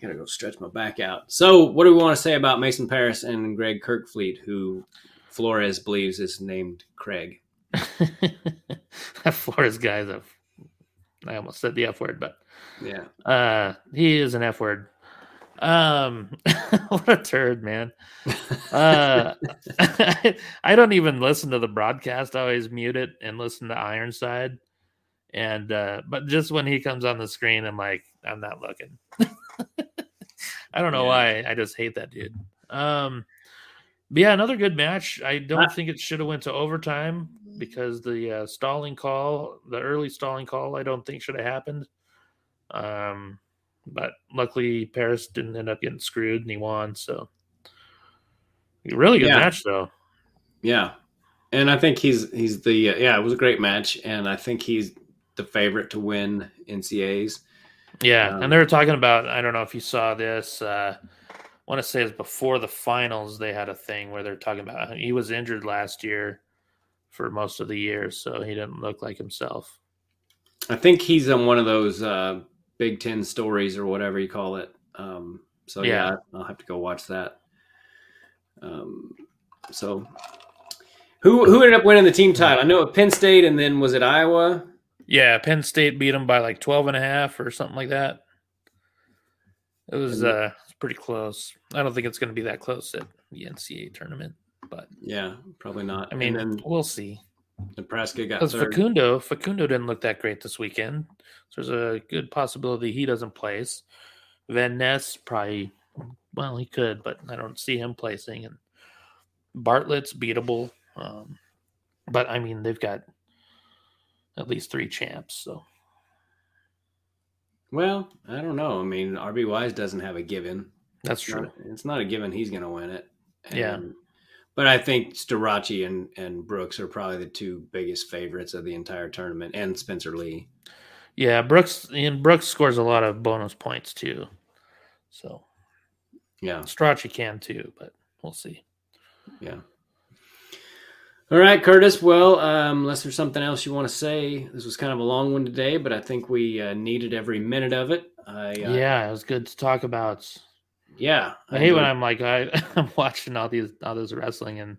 A: gotta go stretch my back out. So what do we want to say about mason Parris and greg Kerkvliet who flores believes is named craig?
B: That Flores guy's a I almost said the F word but
A: yeah.
B: uh he is an F word. Um what a turd man. Uh I don't even listen to the broadcast. I always mute it and listen to Ironside. And uh but just when he comes on the screen I'm like I'm not looking I don't know
A: Yeah.
B: why I just hate that dude um but yeah another good match I don't
A: Ah.
B: think it should have went to overtime because the uh, stalling call the early stalling call I don't think should have happened um but luckily Parris didn't end up getting screwed and he won so really good
A: Yeah.
B: match though
A: Yeah, and I think he's he's the uh, yeah. It was a great match, and I think he's the favorite to win NCAA's.
B: Yeah,
A: Um,
B: and they were talking about. I don't know if you saw this. Uh, I want to say it's before the finals. They had a thing where they're talking about he was injured last year for most of the year, so he didn't look like himself.
A: I think he's on one of those uh, Big Ten stories or whatever you call it. Um, so yeah.
B: Yeah.
A: I'll have to go watch that. Um, so who who ended up winning the team title? I know at Penn State, and then was it Iowa?
B: Yeah, Penn State beat them by like 12 and a half or something like that. It was
A: And-
B: uh pretty close. I don't think it's going to be that close at the NCAA tournament, but
A: Yeah, probably not.
B: I mean,
A: and then
B: we'll see.
A: Nebraska got
B: Because. Facundo, Facundo didn't look that great this weekend. So there's a good possibility he doesn't place. Van Ness probably, well, he could, but I don't see him placing. And Bartlett's beatable. Um, but I mean, they've got at least three champs. So
A: Well, I don't know. I mean, RB Wise doesn't have a given.
B: that's
A: It's
B: true.
A: not, it's not a given he's going to win it.
B: Yeah.
A: But I think Starocci and, and Brooks are probably the two biggest favorites of the entire tournament, and Spencer Lee.
B: Yeah, Brooks and Brooks scores a lot of bonus points too. So
A: Yeah.
B: Starocci can too, but we'll see.
A: Yeah. All right, Curtis. Well, um, unless there's something else you want to say, this was kind of a long one today, but I think we uh, needed every minute of it. I, uh,
B: yeah, it was good to talk about.
A: Yeah.
B: I hate when I'm like I, I'm watching all these all this wrestling and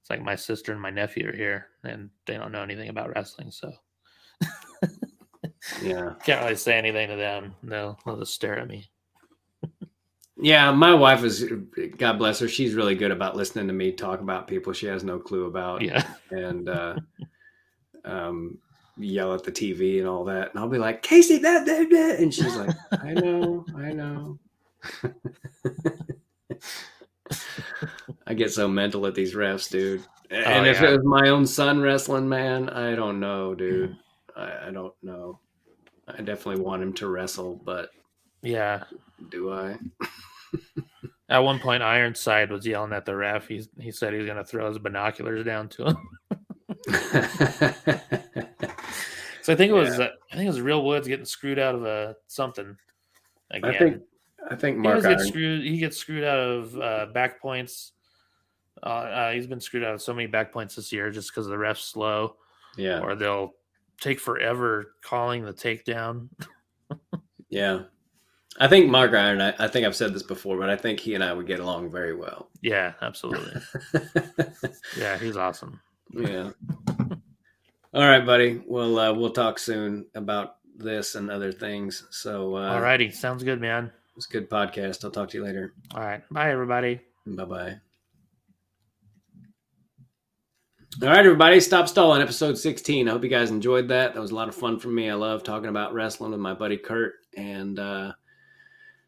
B: it's like my sister and my nephew are here and they don't know anything about wrestling, so
A: Yeah.
B: can't really say anything to them. They'll, they'll just stare at me.
A: Yeah. My wife is, God bless her, she's really good about listening to me talk about people she has no clue about.
B: Yeah,
A: and uh, um, yell at the TV and all that. And I'll be like, Casey, that, that, that. And she's like, I know, I know. I get so mental at these refs, dude. And if
B: yeah.
A: it was my own son wrestling, man, I don't know, dude. I, I don't know. I definitely want him to wrestle, but
B: yeah.
A: Do I?
B: At one point, Ironside was yelling at the ref. He he said he was going to throw his binoculars down to him. So I think it was
A: Yeah.
B: uh, I think it was Real Woods getting screwed out of a something. Again.
A: I think I think
B: he
A: Mark
B: always gets
A: Iron,
B: screwed. He gets screwed out of uh, back points. Uh, uh, he's been screwed out of so many back points this year just because the refs slow,
A: yeah,
B: or they'll take forever calling the takedown.
A: yeah. I think Mark Iron. I, I think I've said this before, but I think he and I would get along very well.
B: Yeah, absolutely. yeah, he's awesome.
A: yeah. All right, buddy. Well, uh, we'll talk soon about this and other things. So, uh,
B: Alrighty, sounds good, man.
A: it's a good podcast. I'll talk to you later.
B: All right, bye everybody.
A: Bye bye. All right, everybody, stop stalling. Episode 16. I hope you guys enjoyed that. That was a lot of fun for me. I love talking about wrestling with my buddy Kurt and uh,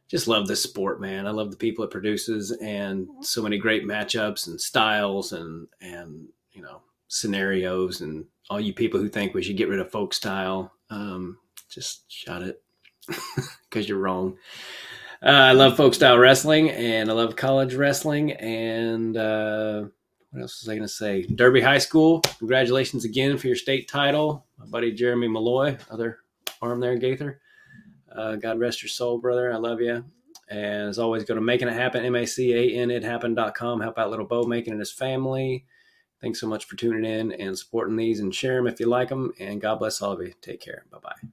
A: just love this sport, man. I love the people it produces and so many great matchups and styles and, and you know, scenarios. And all you people who think we should get rid of folk style, um, just shut it because you're wrong. Uh, I love folk style wrestling and I love college wrestling. And uh, what else was I going to say? Derby High School, congratulations again for your state title. My buddy Jeremy Malloy, other arm there, Gaither. Uh, God rest your soul, brother. I love you. And as always, go to Making It Happen, M A C A N It Happen.com. Help out little Bo making and his family. Thanks so much for tuning in and supporting these and share them if you like them. And God bless all of you. Take care. Bye bye.